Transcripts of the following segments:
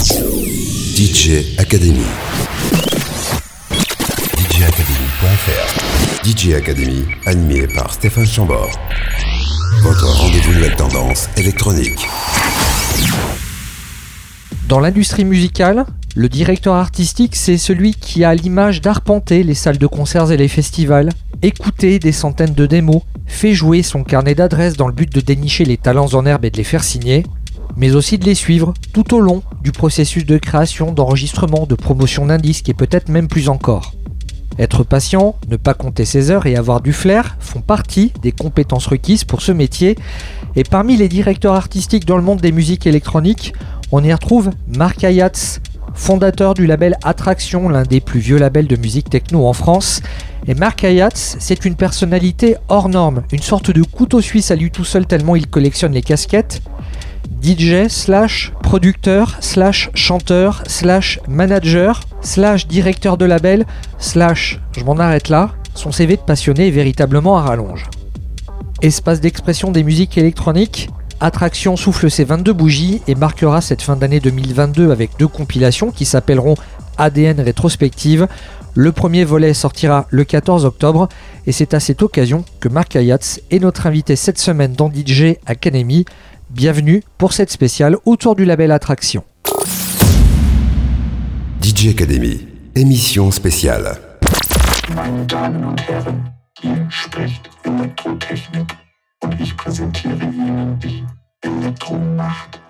DJ Academy. DJacademy.fr DJ Academy, animé par Stéphane Chambord. Votre rendez-vous de la tendance électronique. Dans l'industrie musicale, le directeur artistique, c'est celui qui a l'image d'arpenter les salles de concerts et les festivals, écouter des centaines de démos, fait jouer son carnet d'adresses dans le but de dénicher les talents en herbe et de les faire signer, mais aussi de les suivre tout au long du processus de création, d'enregistrement, de promotion d'un disque et peut-être même plus encore. Être patient, ne pas compter ses heures et avoir du flair font partie des compétences requises pour ce métier. Et parmi les directeurs artistiques dans le monde des musiques électroniques, on y retrouve Marc Ayatz, fondateur du label Attraction, l'un des plus vieux labels de musique techno en France. Et Marc Ayatz, c'est une personnalité hors norme, une sorte de couteau suisse à lui tout seul tellement il collectionne les casquettes. DJ slash producteur slash chanteur slash manager slash directeur de label slash je m'en arrête là, son CV de passionné est véritablement à rallonge. Espace d'expression des musiques électroniques, Attraction souffle ses 22 bougies et marquera cette fin d'année 2022 avec deux compilations qui s'appelleront ADN rétrospective. Le premier volet sortira le 14 octobre et c'est à cette occasion que Marc Ayatz est notre invité cette semaine dans DJ Academy. Bienvenue pour cette spéciale autour du label Attraction. DJ Academy, émission spéciale. Meine Damen und Herren, hier spricht Elektrotechnik und ich präsentiere Ihnen die Elektromacht.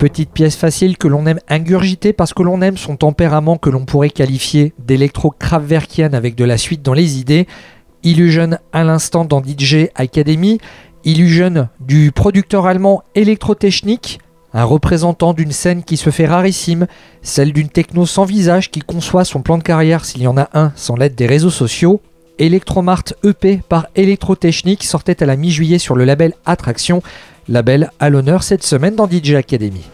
Petite pièce facile que l'on aime ingurgiter parce que l'on aime son tempérament que l'on pourrait qualifier d'électro-kraftwerkienne avec de la suite dans les idées. Illusion à l'instant dans DJ Academy. Illusion du producteur allemand Electrotechnik, un représentant d'une scène qui se fait rarissime, celle d'une techno sans visage qui conçoit son plan de carrière s'il y en a un sans l'aide des réseaux sociaux. Electromart EP par Electrotechnik sortait à la mi-juillet sur le label Attraction, label à l'honneur cette semaine dans DJ Academy.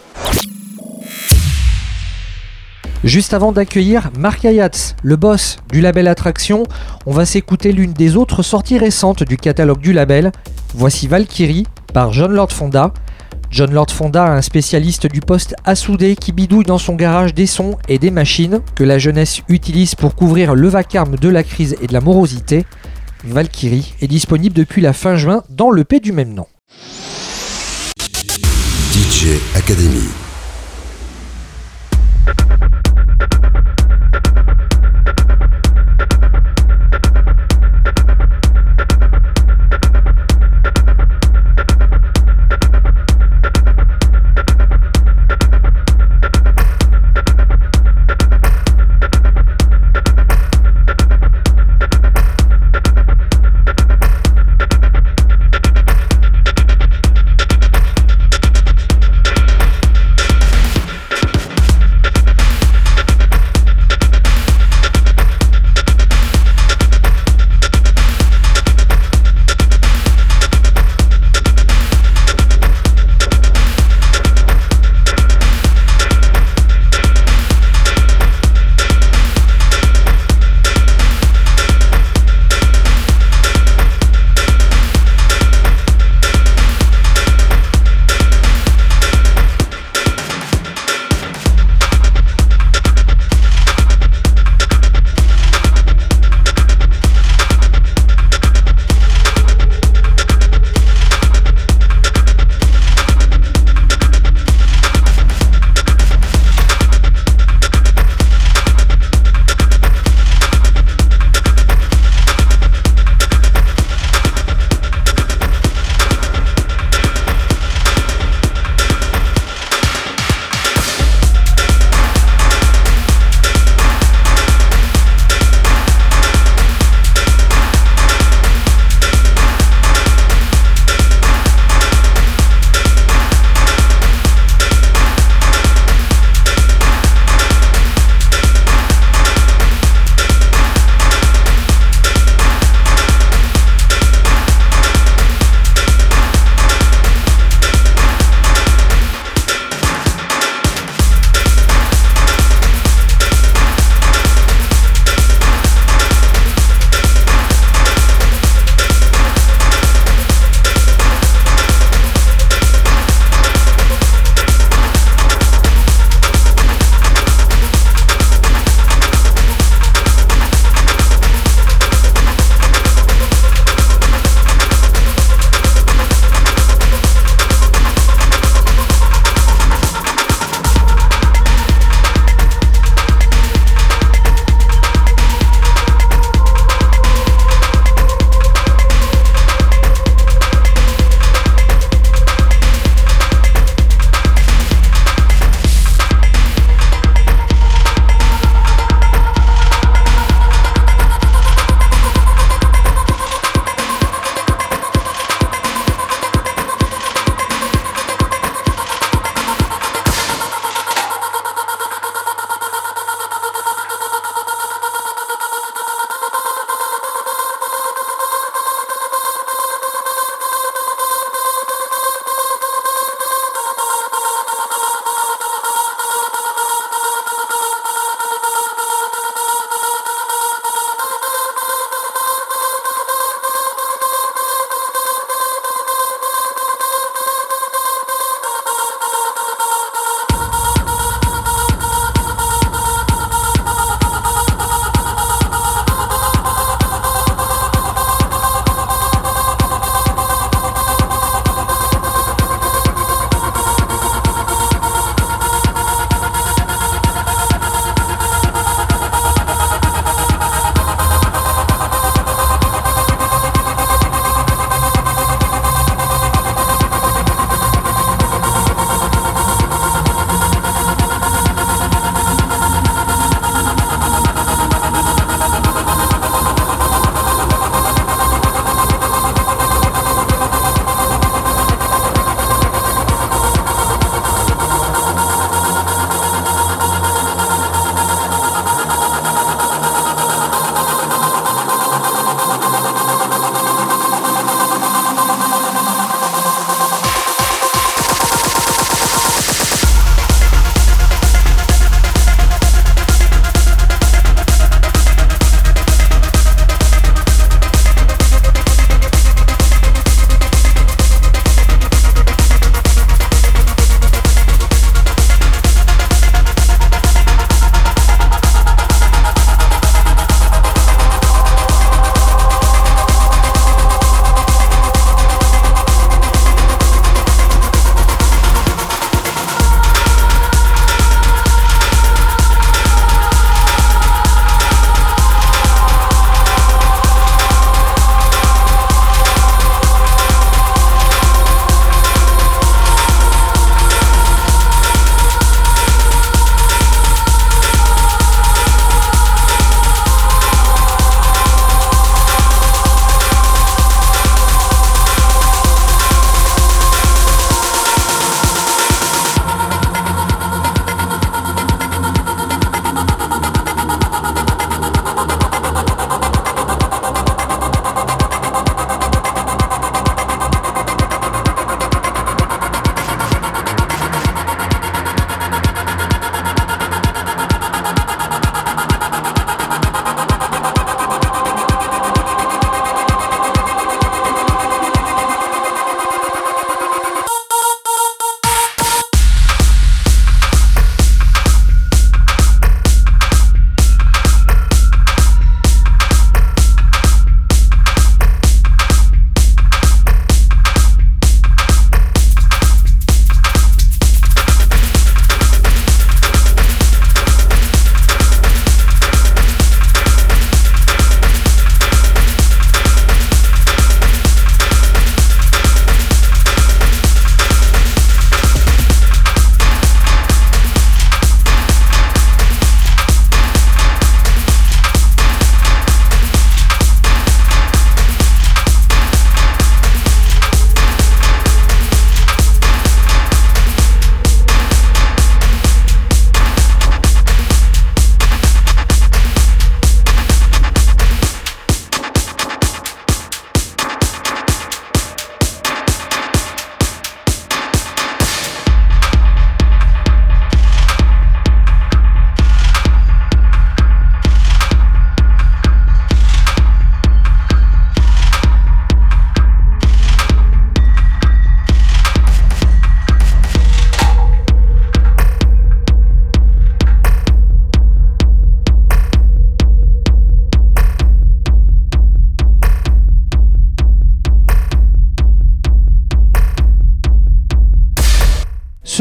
Juste avant d'accueillir Mark Ayatz, le boss du label Attraction, on va s'écouter l'une des autres sorties récentes du catalogue du label. Voici Valkyrie par John Lord Fonda. John Lord Fonda, un spécialiste du poste souder qui bidouille dans son garage des sons et des machines que la jeunesse utilise pour couvrir le vacarme de la crise et de la morosité. Valkyrie est disponible depuis la fin juin dans le l'EP du même nom. Academy.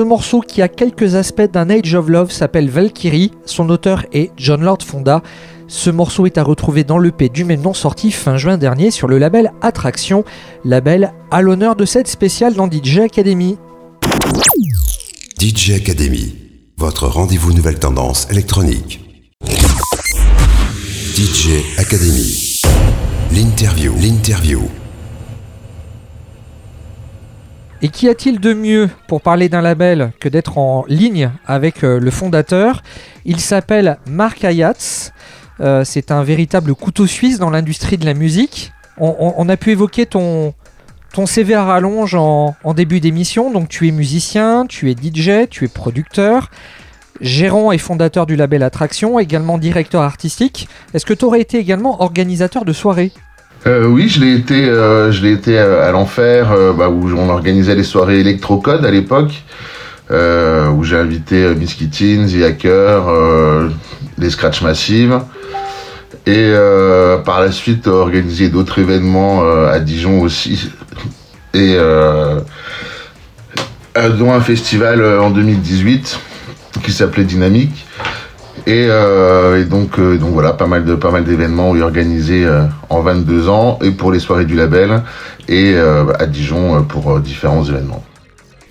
Morceau qui a quelques aspects d'un Age of Love s'appelle Valkyrie. Son auteur est John Lord Fonda. Ce morceau est à retrouver dans l'EP du même nom sorti fin juin dernier sur le label Attraction, label à l'honneur de cette spéciale dans DJ Academy. DJ Academy, votre rendez-vous nouvelle tendance électronique. DJ Academy, l'interview, l'interview. Et qu'y a-t-il de mieux pour parler d'un label que d'être en ligne avec euh, le fondateur? Il s'appelle Marc Ayatz. Euh, c'est un véritable couteau suisse dans l'industrie de la musique. On, a pu évoquer ton, ton CV à rallonge en, début d'émission. Donc tu es musicien, tu es DJ, tu es producteur, gérant et fondateur du label Attraction, également directeur artistique. Est-ce que tu aurais été également organisateur de soirées? Euh, oui, je l'ai été, euh, je l'ai été à, l'enfer, bah, où on organisait les soirées électrocode à l'époque, où j'ai invité Miss Kittin, The Hacker, les Scratch Massive et euh, par la suite organiser d'autres événements euh, à Dijon aussi et euh, dont un festival en 2018 qui s'appelait Dynamique et, donc donc voilà pas mal de pas mal d'événements organisés en 22 ans et pour les soirées du label et à Dijon pour différents événements.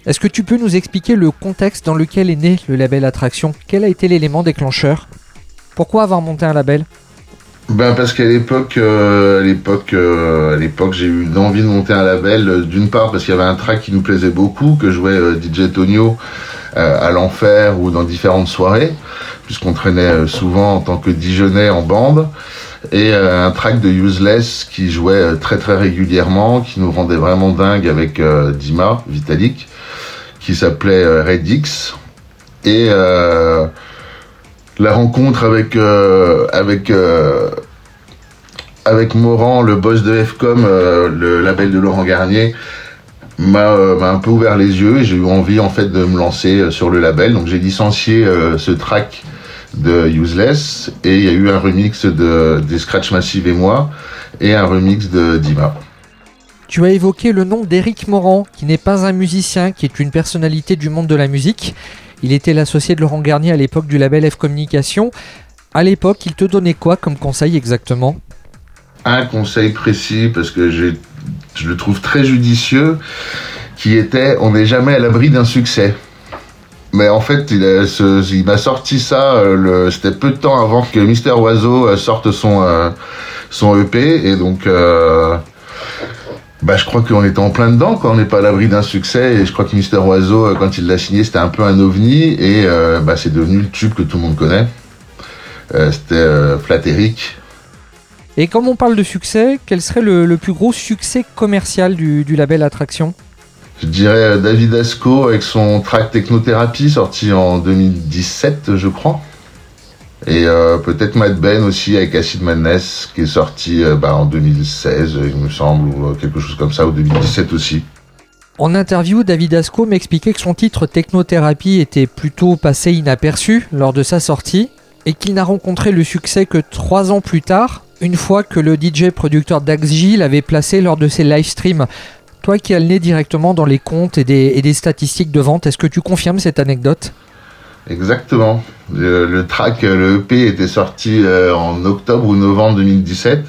Est-ce que tu peux nous expliquer le contexte dans lequel est né le label Attraction? Quel a été l'élément déclencheur? Pourquoi avoir monté un label? Ben parce qu'à l'époque, euh, à l'époque, euh, à l'époque, j'ai eu envie de monter un label. Euh, d'une part parce qu'il y avait un track qui nous plaisait beaucoup, que jouait DJ Tonio à l'enfer ou dans différentes soirées, puisqu'on traînait souvent en tant que Dijonais en bande, et un track de Useless qui jouait très très régulièrement, qui nous rendait vraiment dingue avec Dima Vitalik, qui s'appelait Redix, et la rencontre avec euh, avec euh, avec Morand, le boss de FCOM, euh, le label de Laurent Garnier, m'a un peu ouvert les yeux et j'ai eu envie en fait de me lancer sur le label. Donc j'ai licencié ce track de Useless et il y a eu un remix de des Scratch Massive et moi et un remix de Dima. Tu as évoqué le nom d'Éric Morand, qui n'est pas un musicien, qui est une personnalité du monde de la musique. Il était l'associé de Laurent Garnier à l'époque du label F Communication. À l'époque, il te donnait quoi comme conseil exactement? Un conseil précis, parce que je le trouve très judicieux, qui était on n'est jamais à l'abri d'un succès. Mais en fait, il, m'a sorti ça, euh, c'était peu de temps avant que Mister Oiseau euh, sorte son, euh, son EP, et donc bah, je crois qu'on était en plein dedans, on n'est pas à l'abri d'un succès. Et je crois que Mister Oiseau, euh, quand il l'a signé, c'était un peu un ovni. Et euh, bah, c'est devenu le tube que tout le monde connaît. Euh, c'était Flatteric. Et comme on parle de succès, quel serait le, plus gros succès commercial du, du label Attraction? Je dirais David Asco avec son track Technothérapie sorti en 2017, je crois. Et euh, peut-être Mad Ben aussi avec Acid Madness qui est sorti euh, bah, en 2016, il me semble, ou euh, quelque chose comme ça, ou 2017 aussi. En interview, David Asco m'expliquait que son titre Technothérapie était plutôt passé inaperçu lors de sa sortie et qu'il n'a rencontré le succès que trois ans plus tard, une fois que le DJ producteur Dax l'avait placé lors de ses live streams. Toi qui as le nez directement dans les comptes et des, et des statistiques de vente, est-ce que tu confirmes cette anecdote? Exactement. Le, track, le EP était sorti euh, en octobre ou novembre 2017.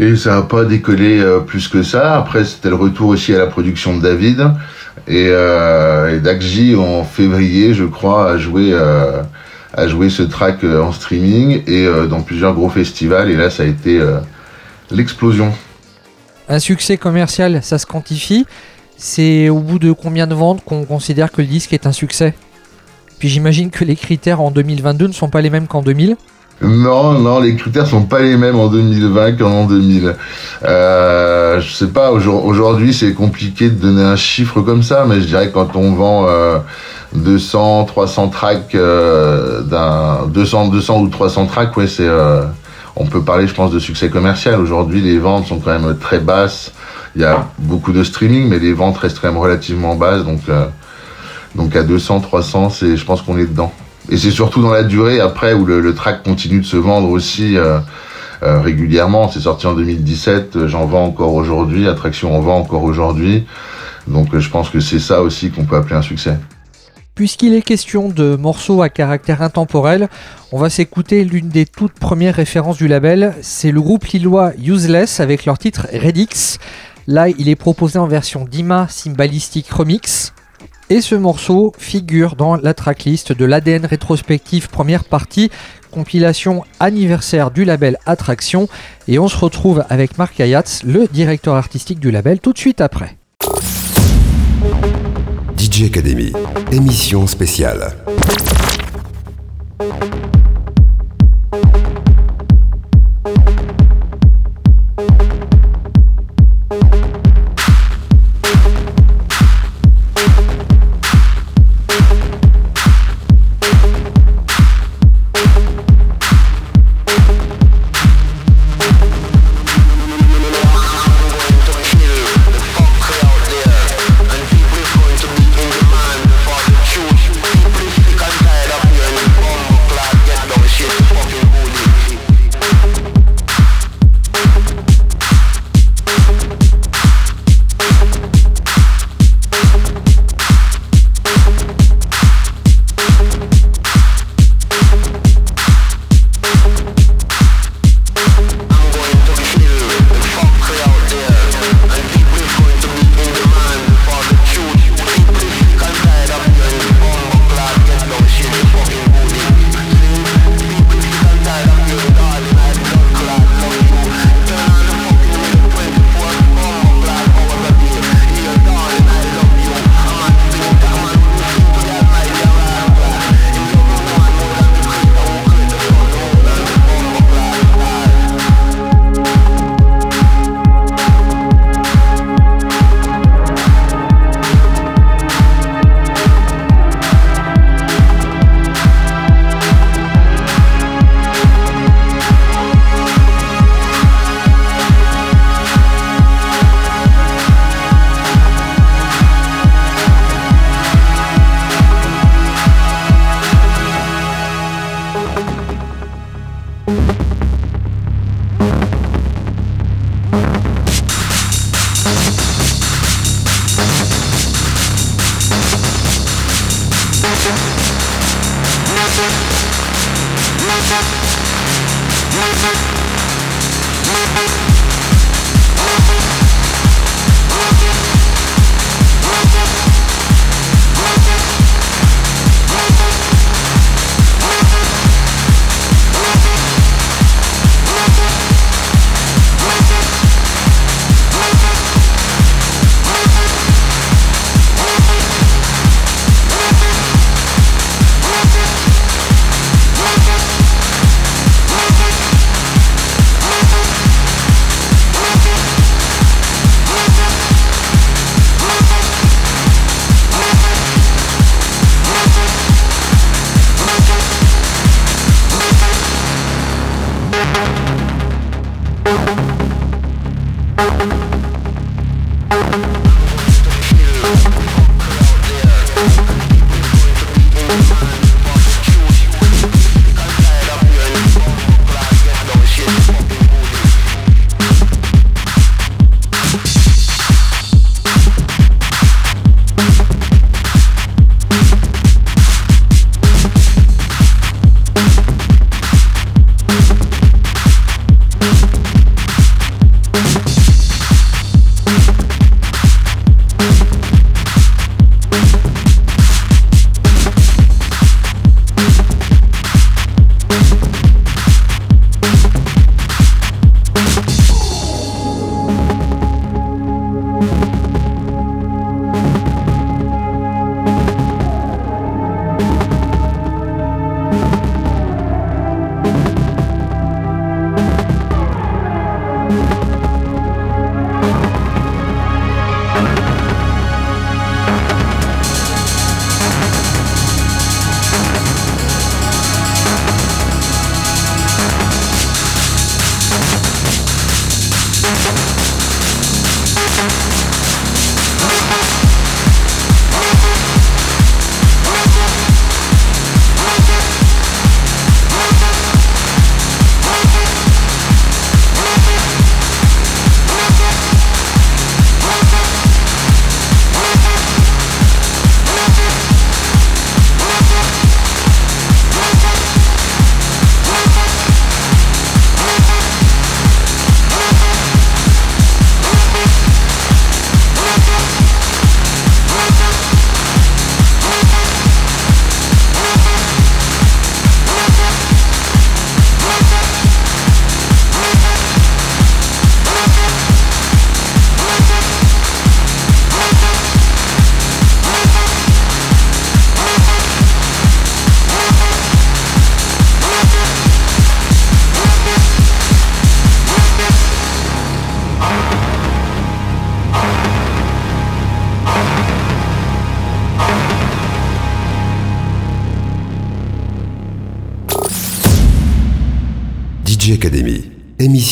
Et ça n'a pas décollé euh, plus que ça. Après, c'était le retour aussi à la production de David. Et, euh, et Dakji, en février, je crois, a joué, euh, a joué ce track en streaming et dans plusieurs gros festivals. Et là, ça a été l'explosion. Un succès commercial, ça se quantifie. C'est au bout de combien de ventes qu'on considère que le disque est un succès? Puis j'imagine que les critères en 2022 ne sont pas les mêmes qu'en 2000. Non, non, les critères sont pas les mêmes en 2020 qu'en 2000. Euh, je sais pas, aujourd'hui c'est compliqué de donner un chiffre comme ça, mais je dirais quand on vend 200, euh, 300 tracks euh, d'un 200, 200 ou 300 tracks, ouais, c'est euh, on peut parler, je pense, de succès commercial. Aujourd'hui, les ventes sont quand même très basses. Il y a beaucoup de streaming, mais les ventes restent quand même relativement basses, donc donc à 200, 300, c'est, je pense qu'on est dedans. Et c'est surtout dans la durée après où le, track continue de se vendre aussi euh, euh, régulièrement. C'est sorti en 2017, euh, j'en vends encore aujourd'hui, Attraction en vend encore aujourd'hui. Donc je pense que c'est ça aussi qu'on peut appeler un succès. Puisqu'il est question de morceaux à caractère intemporel, on va s'écouter l'une des toutes premières références du label. C'est le groupe lillois Useless avec leur titre Redix. Là, il est proposé en version Dima Symbalistic Remix. Et ce morceau figure dans la tracklist de l'ADN rétrospective première partie, compilation anniversaire du label Attraction. Et on se retrouve avec Marc Ayatz, le directeur artistique du label, tout de suite après. DJ Academy, émission spéciale.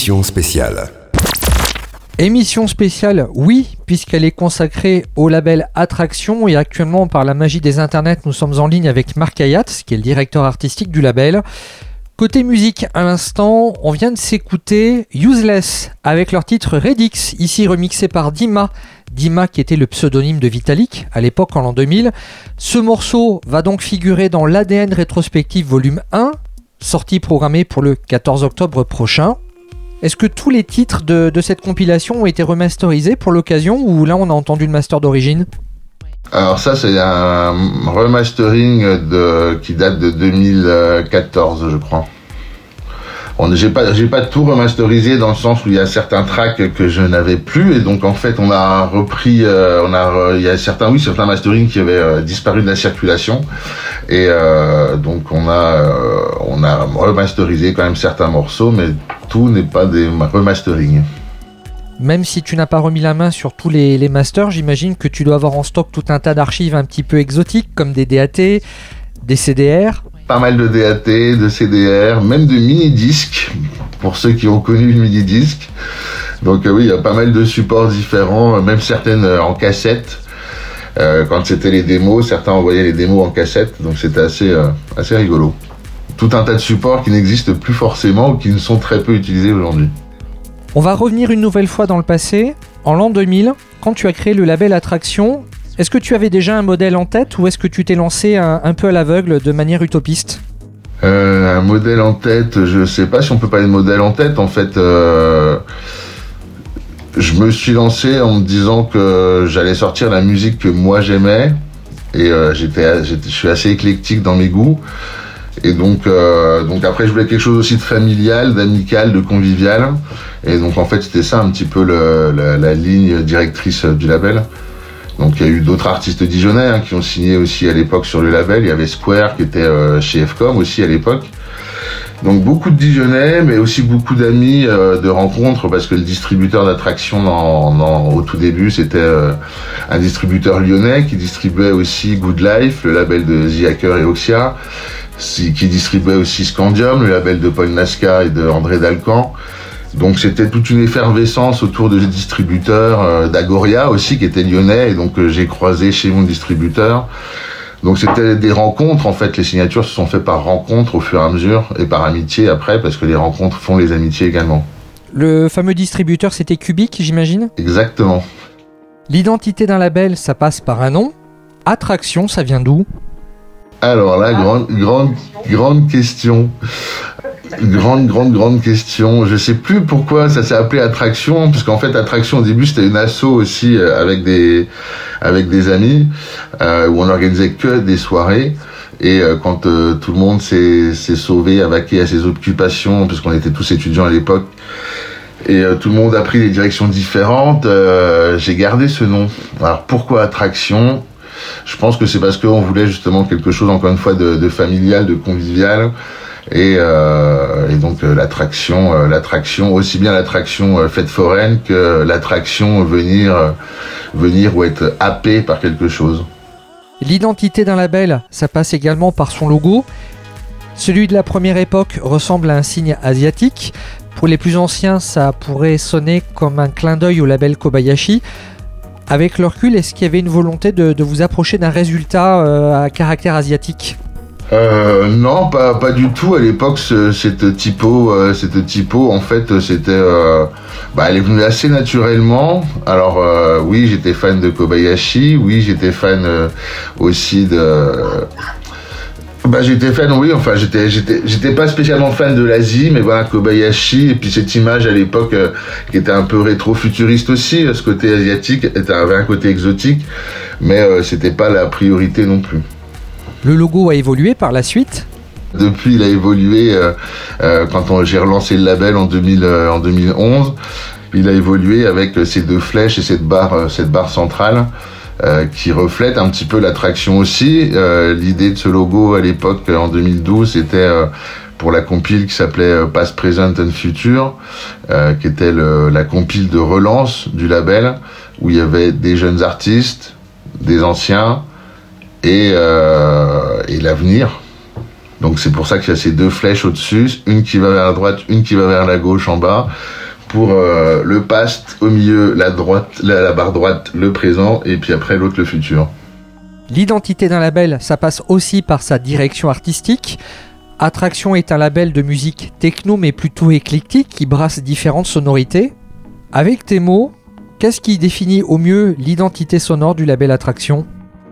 Émission spéciale. Émission spéciale, oui, puisqu'elle est consacrée au label Attraction et actuellement par la magie des internets, nous sommes en ligne avec Marc Ayat, qui est le directeur artistique du label. Côté musique, à l'instant, on vient de s'écouter Useless avec leur titre Redix, ici remixé par Dima. Dima qui était le pseudonyme de Vitalik à l'époque en l'an 2000. Ce morceau va donc figurer dans l'ADN rétrospective volume 1, sortie programmée pour le 14 octobre prochain. Est-ce que tous les titres de, cette compilation ont été remasterisés pour l'occasion ou là on a entendu le master d'origine? Alors ça c'est un remastering qui date de 2014 je crois. J'ai pas j'ai pas tout remasterisé dans le sens où il y a certains tracks que je n'avais plus et donc en fait on a repris euh, on a il y a certains oui certains mastering qui avaient euh, disparu de la circulation et euh, donc on a euh, on a remasterisé quand même certains morceaux mais tout n'est pas des remastering. Même si tu n'as pas remis la main sur tous les, les masters, j'imagine que tu dois avoir en stock tout un tas d'archives un petit peu exotiques comme des DAT, des CDR. Pas mal de DAT, de CDR, même de mini-disques, pour ceux qui ont connu le mini-disque. Donc euh, oui, il y a pas mal de supports différents, même certaines euh, en cassette. Euh, quand c'était les démos, certains envoyaient les démos en cassette, donc c'était assez, euh, assez rigolo tout un tas de supports qui n'existent plus forcément ou qui ne sont très peu utilisés aujourd'hui. On va revenir une nouvelle fois dans le passé. En l'an 2000, quand tu as créé le label Attraction, est-ce que tu avais déjà un modèle en tête ou est-ce que tu t'es lancé un, peu à l'aveugle de manière utopiste euh, Un modèle en tête, je sais pas si on peut parler de modèle en tête. En fait, euh, je me suis lancé en me disant que j'allais sortir la musique que moi j'aimais et euh, je suis assez éclectique dans mes goûts. Et donc, après, je voulais quelque chose aussi de familial, d'amical, de convivial. Et donc, en fait, c'était ça un petit peu la, ligne directrice du label. Donc, il y a eu d'autres artistes dijonnais hein, qui ont signé aussi à l'époque sur le label. Il y avait Square qui était euh, chez FCOM aussi à l'époque. Donc, beaucoup de dijonnais, mais aussi beaucoup d'amis, euh, de rencontres, parce que le distributeur d'attraction au tout début, c'était euh, un distributeur lyonnais qui distribuait aussi Good Life, le label de The Hacker et Oxia qui distribuait aussi Scandium, le label de Paul Nasca et de André Dalcan. Donc c'était toute une effervescence autour de distributeurs, euh, d'Agoria aussi qui était lyonnais et donc euh, j'ai croisé chez mon distributeur. Donc c'était des rencontres en fait, les signatures se sont faites par rencontre au fur et à mesure et par amitié après parce que les rencontres font les amitiés également. Le fameux distributeur c'était Cubic j'imagine? Exactement. L'identité d'un label ça passe par un nom. Attraction ça vient d'où? Alors là, grande, grande, grande question. Grande, grande, grande question. Je sais plus pourquoi ça s'est appelé Attraction, puisqu'en fait, Attraction, au début, c'était une asso aussi euh, avec des, avec des amis, euh, où on organisait que des soirées. Et euh, quand euh, tout le monde s'est sauvé, a vaqué à ses occupations, puisqu'on était tous étudiants à l'époque, et euh, tout le monde a pris des directions différentes, j'ai gardé ce nom. Alors pourquoi Attraction? Je pense que c'est parce qu'on voulait justement quelque chose, encore une fois, de, de familial, de convivial. Et, euh, et donc euh, l'attraction, euh, l'attraction, aussi bien l'attraction fête foraine que l'attraction venir, venir ou être happé par quelque chose. L'identité d'un label, ça passe également par son logo. Celui de la première époque ressemble à un signe asiatique. Pour les plus anciens, ça pourrait sonner comme un clin d'œil au label Kobayashi. Avec le recul, est-ce qu'il y avait une volonté de, vous approcher d'un résultat à caractère asiatique? Euh, non, pas, pas du tout. À l'époque, ce, cette typo, euh, cette typo, en fait, c'était, euh, bah, elle est venue assez naturellement. Alors, euh, oui, j'étais fan de Kobayashi. Oui, j'étais fan aussi de. Bah, j'étais fan, oui. Enfin, j'étais, j'étais, j'étais pas spécialement fan de l'Asie, mais voilà, Kobayashi et puis cette image à l'époque qui était un peu rétro-futuriste aussi. Ce côté asiatique avait un côté exotique, mais c'était pas la priorité non plus. Le logo a évolué par la suite Depuis, il a évolué euh, euh, quand j'ai relancé le label en, 2000, euh, 2011. Il a évolué avec ces deux flèches et cette barre, centrale qui reflète un petit peu l'attraction aussi. L'idée de ce logo à l'époque, en 2012, c'était pour la compile qui s'appelait Past, Present and Future, qui était la compile de relance du label, où il y avait des jeunes artistes, des anciens, et, euh, et l'avenir. Donc c'est pour ça qu'il y a ces deux flèches au-dessus, une qui va vers la droite, une qui va vers la gauche en bas. Pour euh, le past au milieu, la droite, la barre droite, le présent, et puis après l'autre le futur. L'identité d'un label, ça passe aussi par sa direction artistique. Attraction est un label de musique techno mais plutôt éclectique qui brasse différentes sonorités. Avec tes mots, qu'est-ce qui définit au mieux l'identité sonore du label Attraction?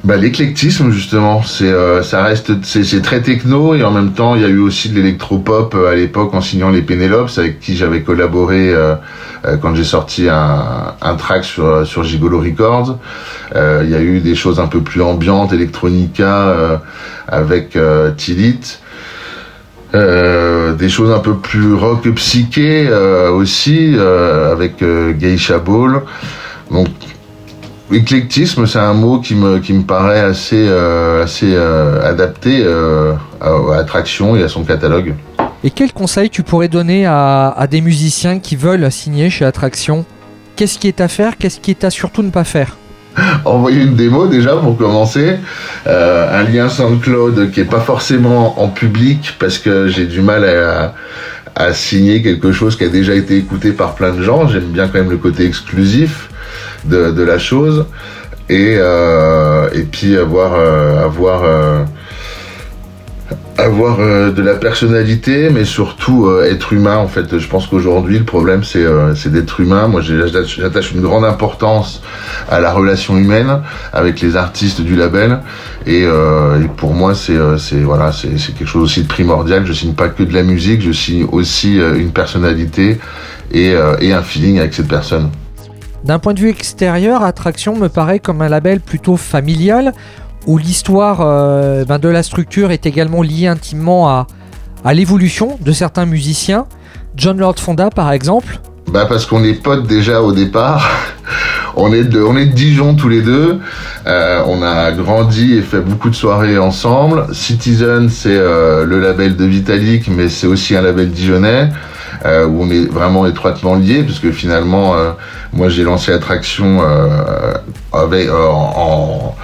Bah, l'éclectisme justement, c'est euh, ça reste c'est très techno et en même temps il y a eu aussi de l'électropop euh, à l'époque en signant les Pénélopes avec qui j'avais collaboré euh, euh, quand j'ai sorti un, un track sur sur Gigolo Records. Euh, Il y a eu des choses un peu plus ambiantes, electronica euh, avec euh, Tilit. Euh, des choses un peu plus rock psyché euh, aussi euh, avec euh, Geisha Ball. Donc éclectisme, c'est un mot qui me qui me paraît assez euh, assez euh, adapté euh, à, à Attraction et à son catalogue. Et quels conseils tu pourrais donner à, à des musiciens qui veulent signer chez Attraction? Qu'est-ce qui est à faire? Qu'est-ce qui est à surtout ne pas faire? Envoyer une démo déjà pour commencer, un lien SoundCloud qui est pas forcément en public parce que j'ai du mal à, à signer quelque chose qui a déjà été écouté par plein de gens. J'aime bien quand même le côté exclusif de, la chose et euh, et puis avoir euh, avoir euh, avoir de la personnalité mais surtout être humain en fait. Je pense qu'aujourd'hui le problème c'est d'être humain. Moi j'attache une grande importance à la relation humaine avec les artistes du label. Et, pour moi c'est voilà c'est quelque chose aussi de primordial. Je signe pas que de la musique. Je signe aussi une personnalité et, et un feeling avec cette personne D'un point de vue extérieur, Attraction me paraît comme un label plutôt familial où l'histoire euh, ben, de la structure est également liée intimement à, l'évolution de certains musiciens. John Lord Fonda par exemple. Bah parce qu'on est potes déjà au départ. on est de, on est Dijon tous les deux. Euh, on a grandi et fait beaucoup de soirées ensemble. Citizen c'est euh, le label de Vitalik, mais c'est aussi un label dijonnais où on est vraiment étroitement liés puisque finalement moi j'ai lancé Attraction euh, avec euh, en,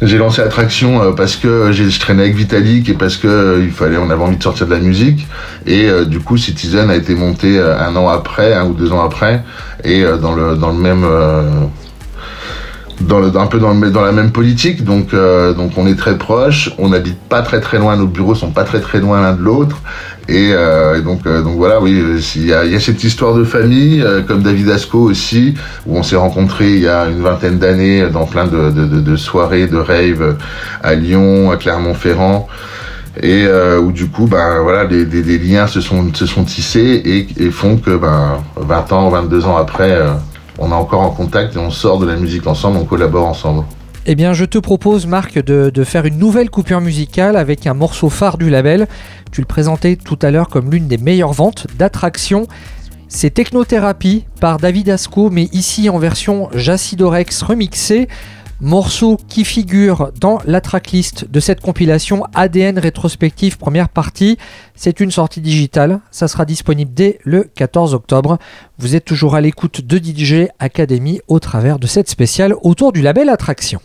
j'ai lancé Attraction euh, parce que je traînais avec Vitalik et parce que il fallait, on avait envie de sortir de la musique. Et euh, du coup, Citizen a été monté un an après, un ou deux ans après, et euh, dans le dans le même euh, dans le, un peu dans, le, dans la même politique. Donc euh, donc on est très proches. On n'habite pas très très loin. Nos bureaux sont pas très très loin l'un de l'autre. Et, euh, donc euh, donc voilà, oui, il y a, y a cette histoire de famille, euh, comme David Asco aussi, où on s'est rencontrés il y a une vingtaine d'années dans plein de, de, de, de soirées, de raves à Lyon, à Clermont-Ferrand et euh, où du coup ben voilà des, des, des liens se sont se sont tissés et, et font que ben 20 ans 22 ans après euh, on est encore en contact et on sort de la musique ensemble on collabore ensemble Eh bien, je te propose, Marc, de, faire une nouvelle coupure musicale avec un morceau phare du label. Tu le présentais tout à l'heure comme l'une des meilleures ventes d'attraction. C'est Technothérapie par David Asco, mais ici en version Jacidorex remixée. Morceau qui figure dans la tracklist de cette compilation ADN rétrospective première partie. C'est une sortie digitale, ça sera disponible dès le 14 octobre. Vous êtes toujours à l'écoute de DJ Academy au travers de cette spéciale autour du label Attraction.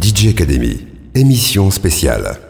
DJ Academy, émission spéciale.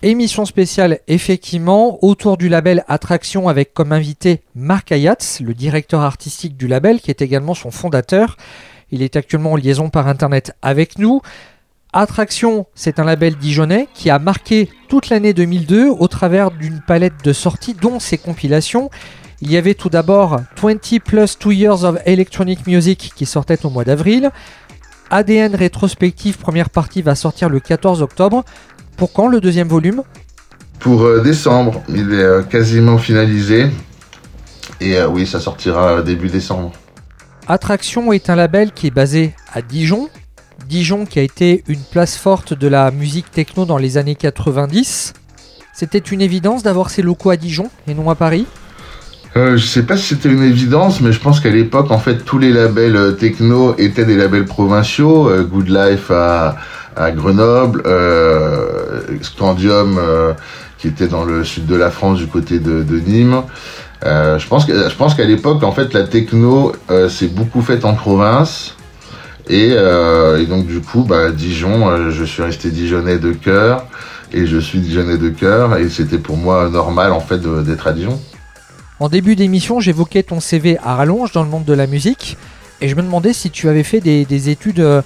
Émission spéciale, effectivement, autour du label Attraction avec comme invité Marc Ayatz, le directeur artistique du label, qui est également son fondateur. Il est actuellement en liaison par internet avec nous. Attraction, c'est un label dijonnais qui a marqué toute l'année 2002 au travers d'une palette de sorties, dont ses compilations. Il y avait tout d'abord 20 plus 2 Years of Electronic Music qui sortait au mois d'avril. ADN rétrospective première partie va sortir le 14 octobre. Pour quand le deuxième volume? Pour euh, décembre, il est euh, quasiment finalisé. Et euh, oui, ça sortira début décembre. Attraction est un label qui est basé à Dijon. Dijon qui a été une place forte de la musique techno dans les années 90. C'était une évidence d'avoir ses locaux à Dijon et non à Paris? Euh, je sais pas si c'était une évidence, mais je pense qu'à l'époque, en fait, tous les labels euh, techno étaient des labels provinciaux. Euh, Good Life à, Grenoble, euh, Scandium qui était dans le sud de la France, du côté de, Nîmes. Je pense je pense qu'à l'époque, en fait, la techno s'est beaucoup faite en province. Et, et, donc du coup, bah, Dijon, je suis resté dijonnais de cœur et je suis dijonnais de cœur et c'était pour moi normal en fait d'être à Dijon. En début d'émission, j'évoquais ton CV à rallonge dans le monde de la musique et je me demandais si tu avais fait des, des études euh,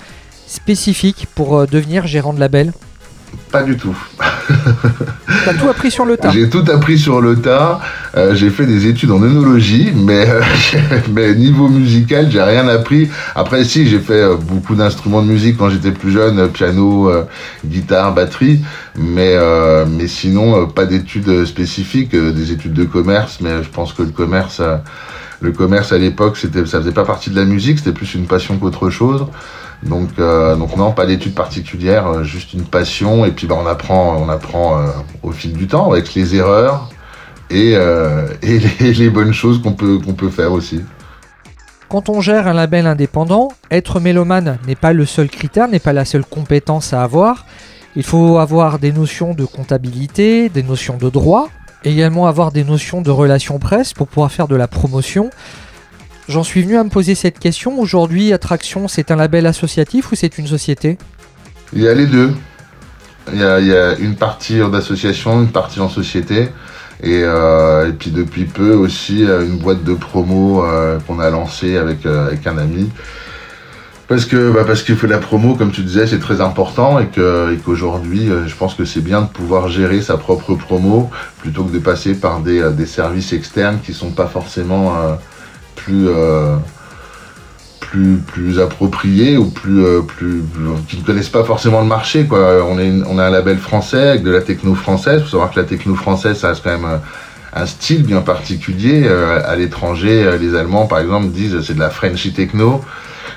spécifiques pour euh, devenir gérant de label. Pas du tout. T'as tout appris sur le tas. J'ai tout appris sur le tas. Euh, j'ai fait des études en œnologie, mais, euh, mais niveau musical, j'ai rien appris. Après, si, j'ai fait euh, beaucoup d'instruments de musique quand j'étais plus jeune, piano, euh, guitare, batterie, mais, euh, mais sinon, pas d'études spécifiques, des études de commerce, mais je pense que le commerce, le commerce à l'époque, c'était, ça faisait pas partie de la musique, c'était plus une passion qu'autre chose. Donc, euh, non, pas d'études particulières, euh, juste une passion. Et puis bah, on apprend, on apprend euh, au fil du temps avec les erreurs et, les, bonnes choses qu'on peut faire aussi. Quand on gère un label indépendant, être mélomane n'est pas le seul critère, n'est pas la seule compétence à avoir. Il faut avoir des notions de comptabilité, des notions de droit, également avoir des notions de relations presse pour pouvoir faire de la promotion. J'en suis venu à me poser cette question. Aujourd'hui, Attraction, c'est un label associatif ou c'est une société? Il y a les deux. Il y a, une partie d'association, une partie en société. Et, euh, puis depuis peu aussi une boîte de promo euh, qu'on a lancée avec, euh, avec un ami. Parce que bah parce la promo, comme tu disais, c'est très important et que et qu'aujourd'hui, je pense que c'est bien de pouvoir gérer sa propre promo plutôt que de passer par des, des services externes qui sont pas forcément plus euh, plus plus appropriés ou plus euh, plus qui ne connaissent pas forcément le marché quoi. On est on a un label français avec de la techno française. Faut savoir que la techno française ça reste quand même un style bien particulier euh, à l'étranger les allemands par exemple disent c'est de la frenchy techno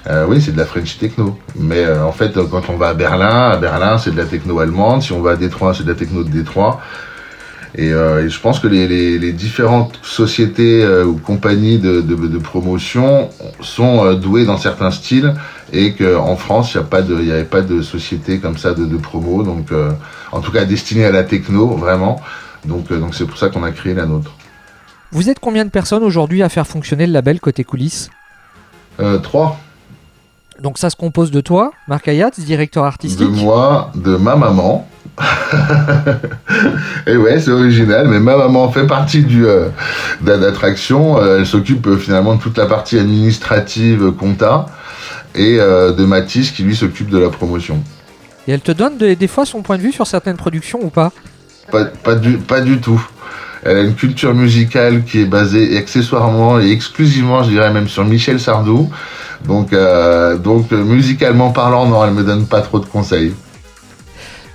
euh, oui, c'est de la French techno. Mais euh, en fait, quand on va à Berlin, à Berlin, c'est de la techno allemande. Si on va à Détroit, c'est de la techno de Détroit. Et, euh, et, je pense que les, les, les différentes sociétés ou compagnies de, de, de, promotion sont douées dans certains styles et qu'en France, il n'y avait pas de société comme ça de, de promo, donc en tout cas destinée à la techno, vraiment. Donc donc c'est pour ça qu'on a créé la nôtre. Vous êtes combien de personnes aujourd'hui à faire fonctionner le label côté coulisses? Trois. Donc ça se compose de toi, Marc Ayat, directeur artistique. De moi, de ma maman. et ouais, c'est original, mais ma maman fait partie du euh, d'attraction. Euh, elle s'occupe euh, finalement de toute la partie administrative, compta, et euh, de Mathis qui lui s'occupe de la promotion. Et elle te donne de, des fois son point de vue sur certaines productions ou pas? Pas, pas, du, pas du tout. Elle a une culture musicale qui est basée accessoirement et exclusivement, je dirais même sur Michel Sardou. Donc, euh, donc musicalement parlant, non, elle me donne pas trop de conseils.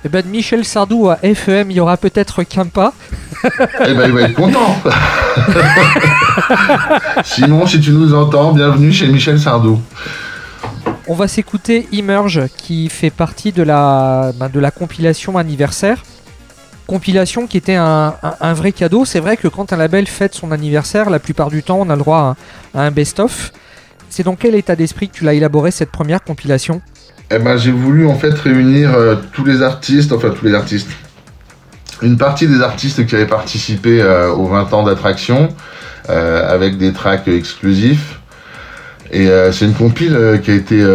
Eh ben, de Michel Sardou à FEM, il y aura peut-être qu'un pas. eh ben, il va être content. Simon, si tu nous entends, bienvenue chez Michel Sardou. On va s'écouter Emerge, qui fait partie de la, ben, de la compilation anniversaire. Compilation qui était un, un, un vrai cadeau. C'est vrai que quand un label fête son anniversaire, la plupart du temps, on a le droit à, à un best-of. C'est dans quel état d'esprit que tu l'as élaboré cette première compilation eh ben, j'ai voulu en fait réunir euh, tous les artistes, enfin tous les artistes, une partie des artistes qui avaient participé euh, aux 20 ans d'attraction, euh, avec des tracks exclusifs. Et c'est une compile qui a été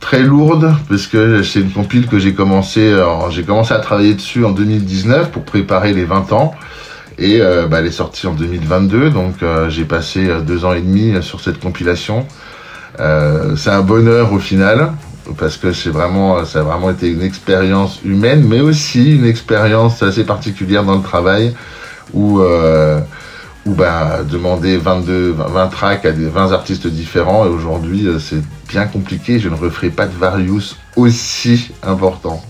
très lourde parce que c'est une compile que j'ai commencé, j'ai commencé à travailler dessus en 2019 pour préparer les 20 ans. Et bah, elle est sortie en 2022, donc j'ai passé deux ans et demi sur cette compilation. c'est un bonheur au final parce que c'est vraiment, ça a vraiment été une expérience humaine, mais aussi une expérience assez particulière dans le travail où, euh, où bah, demander 22, 20 tracks à des 20 artistes différents et aujourd'hui euh, c'est bien compliqué. Je ne referai pas de Various aussi important.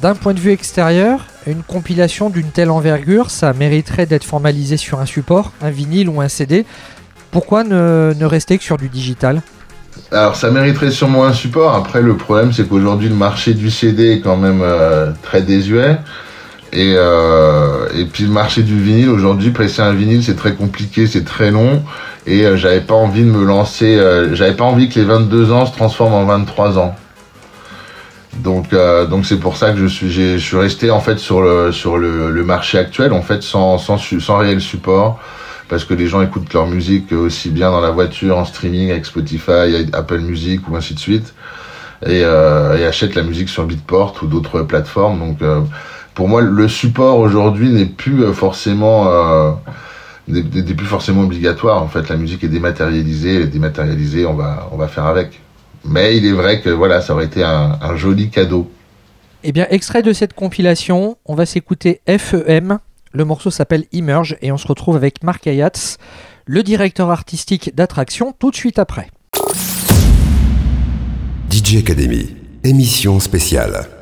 D'un point de vue extérieur, une compilation d'une telle envergure, ça mériterait d'être formalisé sur un support, un vinyle ou un CD. Pourquoi ne, rester que sur du digital? Alors ça mériterait sûrement un support. Après le problème c'est qu'aujourd'hui le marché du CD est quand même euh, très désuet. Et, euh, et puis le marché du vinyle aujourd'hui, presser un vinyle c'est très compliqué, c'est très long. Et euh, j'avais pas envie de me lancer, j'avais pas envie que les 22 ans se transforment en 23 ans. Donc donc c'est pour ça que je suis je suis resté en fait sur le sur le, le marché actuel en fait sans sans, sans réel support parce que les gens écoutent leur musique aussi bien dans la voiture, en streaming avec Spotify, Apple Music ou ainsi de suite, et, euh, achètent la musique sur Beatport ou d'autres plateformes. Donc euh, pour moi, le support aujourd'hui n'est plus euh, forcément euh, n'est plus forcément obligatoire. En fait, la musique est dématérialisée, elle est dématérialisée, on va on va faire avec. Mais il est vrai que voilà, ça aurait été un, un joli cadeau. Eh bien, extrait de cette compilation, on va s'écouter FEM le morceau s'appelle Emerge et on se retrouve avec Marc Ayatz, le directeur artistique d'attraction, tout de suite après. DJ Academy, émission spéciale.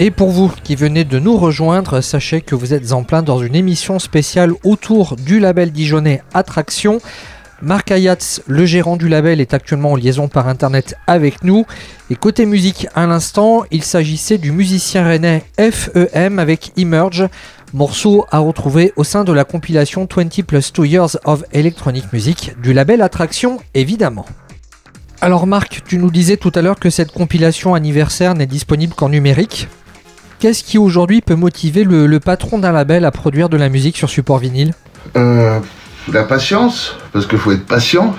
Et pour vous qui venez de nous rejoindre, sachez que vous êtes en plein dans une émission spéciale autour du label dijonnais Attraction. Marc Ayatz, le gérant du label, est actuellement en liaison par internet avec nous. Et côté musique, à l'instant, il s'agissait du musicien rennais FEM avec Emerge, morceau à retrouver au sein de la compilation 20 plus 2 Years of Electronic Music du label Attraction, évidemment. Alors Marc, tu nous disais tout à l'heure que cette compilation anniversaire n'est disponible qu'en numérique. Qu'est-ce qui aujourd'hui peut motiver le, patron d'un label à produire de la musique sur support vinyle? Euh, la patience, parce qu'il faut être patient.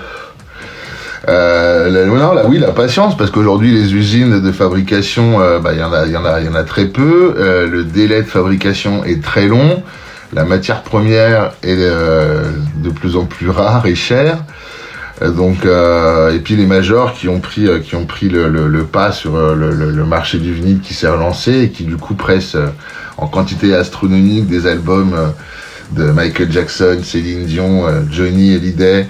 Euh, la- non, oui, la patience, parce qu'aujourd'hui, les usines de fabrication, euh, bah, il y, en a- très peu. Euh, le délai de fabrication est très long. La matière première est de plus en plus rare et chère. Euh, Donc, euh, et puis les majors qui ont pris, euh, qui ont pris le, le- le pas sur euh, le, le- marché du vinyle qui s'est relancé et qui du coup pressent en quantité astronomique des albums de Michael Jackson, Céline Dion, Johnny Hallyday.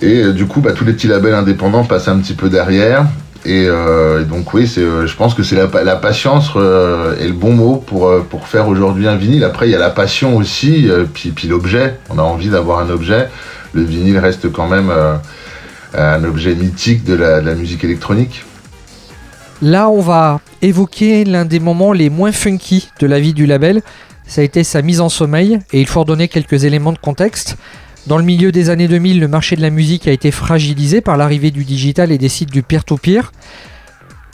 Et du coup, bah, tous les petits labels indépendants passent un petit peu derrière. Et, euh, donc oui, je pense que c'est la, la patience euh, est le bon mot pour, pour faire aujourd'hui un vinyle. Après, il y a la passion aussi, puis, puis l'objet. On a envie d'avoir un objet. Le vinyle reste quand même euh, un objet mythique de la, musique électronique. Là, on va évoquer l'un des moments les moins funky de la vie du label. Ça a été sa mise en sommeil, et il faut redonner quelques éléments de contexte. Dans le milieu des années 2000, le marché de la musique a été fragilisé par l'arrivée du digital et des sites du peer-to-peer.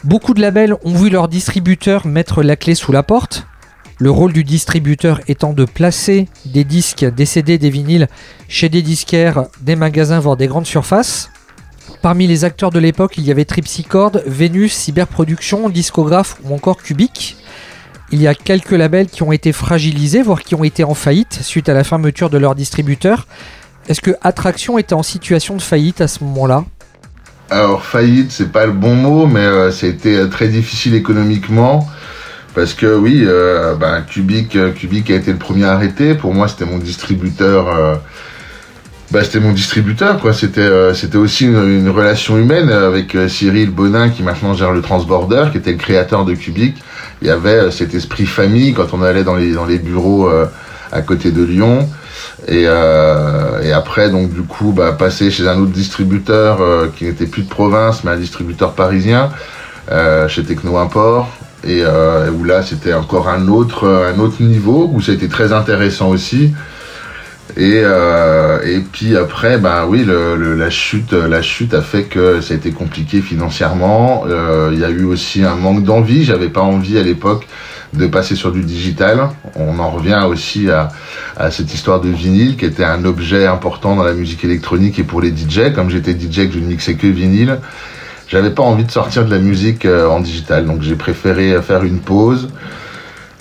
Beaucoup de labels ont vu leurs distributeurs mettre la clé sous la porte. Le rôle du distributeur étant de placer des disques, des CD, des vinyles chez des disquaires, des magasins, voire des grandes surfaces. Parmi les acteurs de l'époque, il y avait Tripsicord, Venus, Cyberproduction, Discographe ou encore Cubic. Il y a quelques labels qui ont été fragilisés, voire qui ont été en faillite suite à la fermeture de leurs distributeurs. Est-ce que Attraction était en situation de faillite à ce moment-là? Alors faillite, c'est pas le bon mot, mais euh, ça a été euh, très difficile économiquement. Parce que oui, euh, ben, Cubic, euh, Cubic a été le premier arrêté. Pour moi, c'était mon distributeur. euh, bah, c'était mon distributeur, euh, c'était aussi une, relation humaine avec Cyril Bonin, qui maintenant gère le Transborder, qui était le créateur de Cubic. Il y avait cet esprit famille quand on allait dans les, dans les bureaux à côté de Lyon. Et, après, donc du coup, bah, passer chez un autre distributeur qui n'était plus de province, mais un distributeur parisien, chez Techno Import, et euh, où là, c'était encore un autre, un autre niveau, où ça a été très intéressant aussi. Et, euh, et puis après, ben oui, le, le- la chute, la chute a fait que ça a été compliqué financièrement. Euh, Il y a eu aussi un manque d'envie. J'avais pas envie à l'époque de passer sur du digital. On en revient aussi à, à cette histoire de vinyle qui était un objet important dans la musique électronique et pour les DJ. Comme j'étais DJ que je ne mixais que vinyle, j'avais pas envie de sortir de la musique euh, en digital. Donc j'ai préféré faire une pause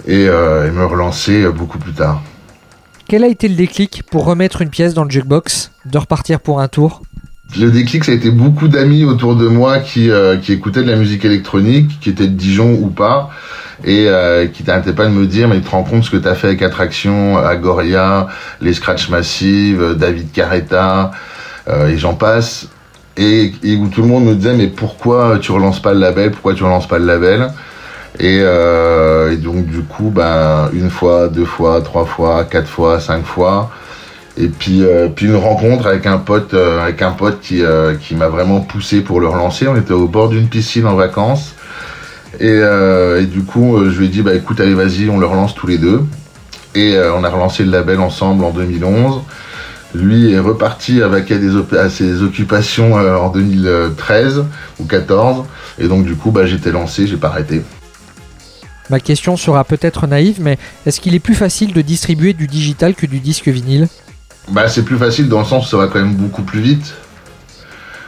et, euh, et me relancer euh, beaucoup plus tard. Quel a été le déclic pour remettre une pièce dans le jukebox, de repartir pour un tour? Le déclic, ça a été beaucoup d'amis autour de moi qui, euh, qui écoutaient de la musique électronique, qui étaient de Dijon ou pas, et euh, qui t'arrêtaient pas de me dire, mais tu te rends compte ce que tu as fait avec Attraction, Agoria, les Scratch Massive, David Carretta, euh, et j'en passe. Et, où tout le monde me disait, mais pourquoi tu relances pas le label? Pourquoi tu relances pas le label? Et, euh, donc du coup, ben, une fois, deux fois, trois fois, quatre fois, cinq fois. Et puis, euh, puis une rencontre avec un pote, euh, avec un pote qui, qui m'a vraiment poussé pour le relancer. On était au bord d'une piscine en vacances. Et, et du coup, je lui ai dit, bah écoute, allez, vas-y, on le relance tous les deux. Et on a relancé le label ensemble en 2011. Lui est reparti avec à, des op- à ses occupations euh, en 2013 ou 14. Et donc, du coup, bah, j'étais lancé, j'ai pas arrêté. Ma question sera peut-être naïve, mais est-ce qu'il est plus facile de distribuer du digital que du disque vinyle? Bah, c'est plus facile dans le sens où ça va quand même beaucoup plus vite.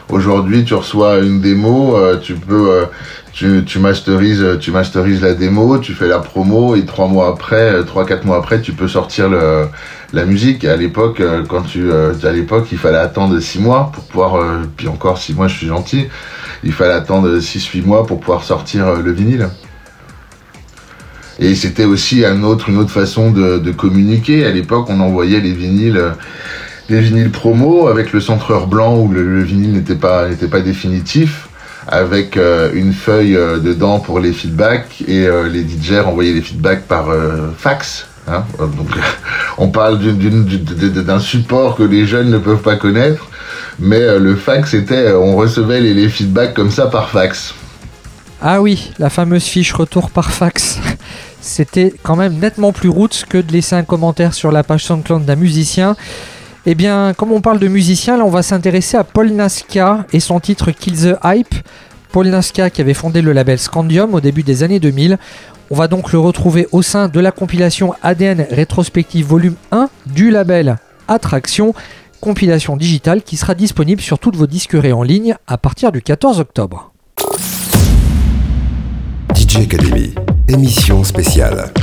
Aujourd'hui, tu reçois une démo, euh, tu peux, euh, tu, masterises, tu masterises la démo, tu fais la promo et trois mois après, euh, trois quatre mois après, tu peux sortir la musique. À l'époque, euh, quand tu, euh, à l'époque, il fallait attendre six mois pour pouvoir, puis encore six mois, je suis gentil, il fallait attendre six huit mois pour pouvoir sortir le vinyle. Et c'était aussi un autre, une autre façon de, communiquer. À l'époque, on envoyait les vinyles. des vinyles promo avec le centreur blanc où le, le vinyle n'était pas, n'était pas définitif, avec euh, une feuille euh, dedans pour les feedbacks et euh, les DJ envoyaient les feedbacks par fax. hein. Donc on parle d'un support que les jeunes ne peuvent pas connaître, mais le fax c'était, euh, on recevait les, les feedbacks comme ça par fax. Ah oui, la fameuse fiche retour par fax. C'était quand même nettement plus roots que de laisser un commentaire sur la page SoundCloud d'un musicien. Eh bien, comme on parle de musicien, là on va s'intéresser à Paul Naska et son titre Kill the Hype. Paul Naska qui avait fondé le label Scandium au début des années 2000. On va donc le retrouver au sein de la compilation ADN Rétrospective Volume 1 du label Attraction, compilation digitale qui sera disponible sur toutes vos disqueries en ligne à partir du 14 octobre. DJ Academy, émission spéciale.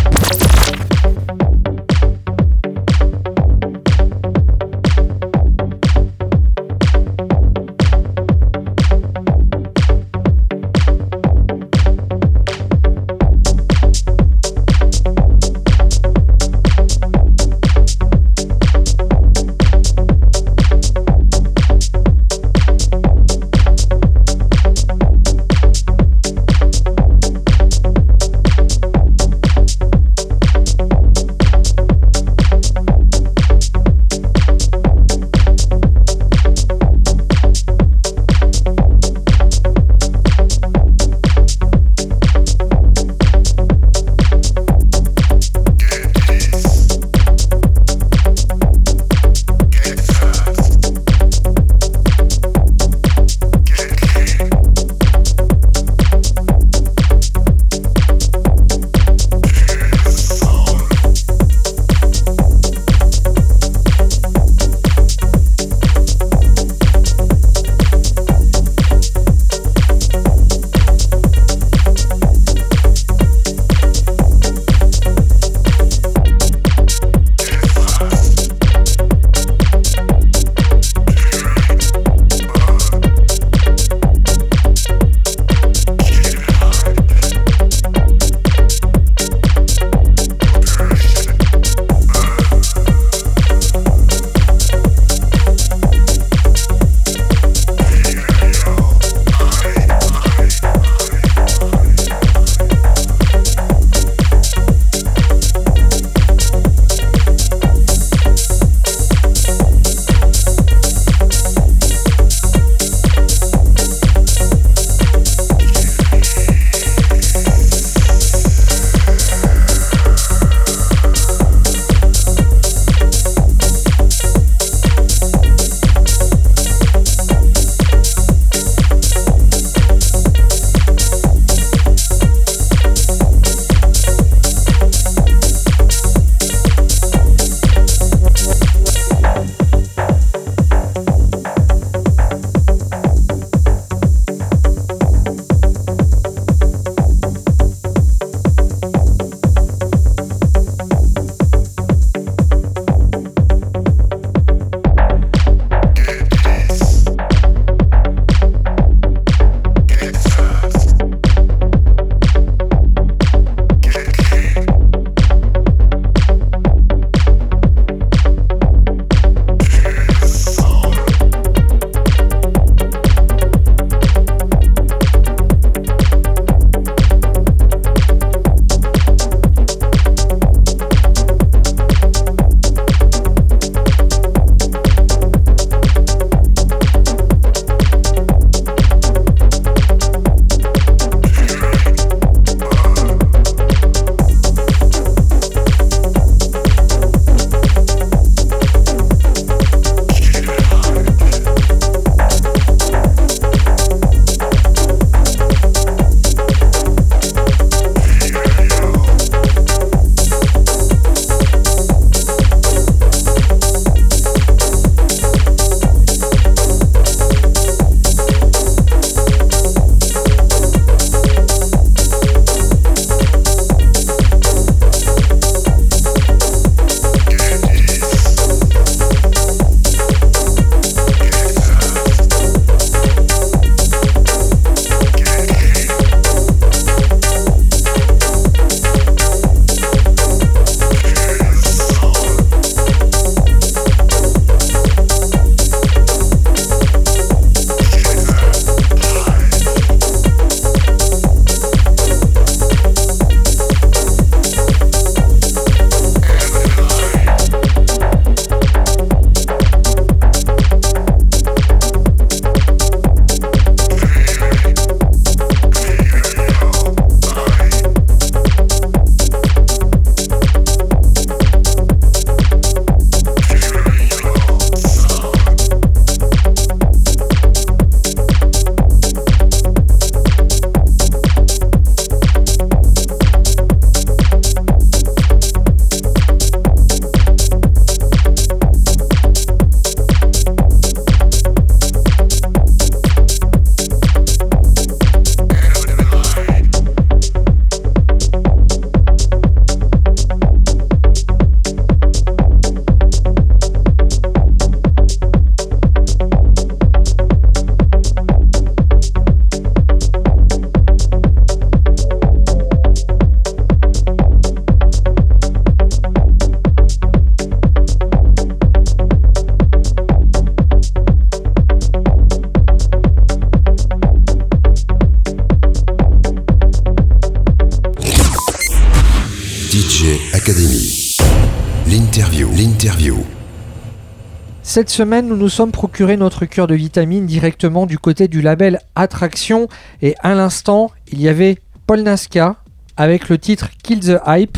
Cette semaine, nous nous sommes procuré notre cure de vitamine directement du côté du label Attraction. Et à l'instant, il y avait Paul Nasca avec le titre Kill the Hype.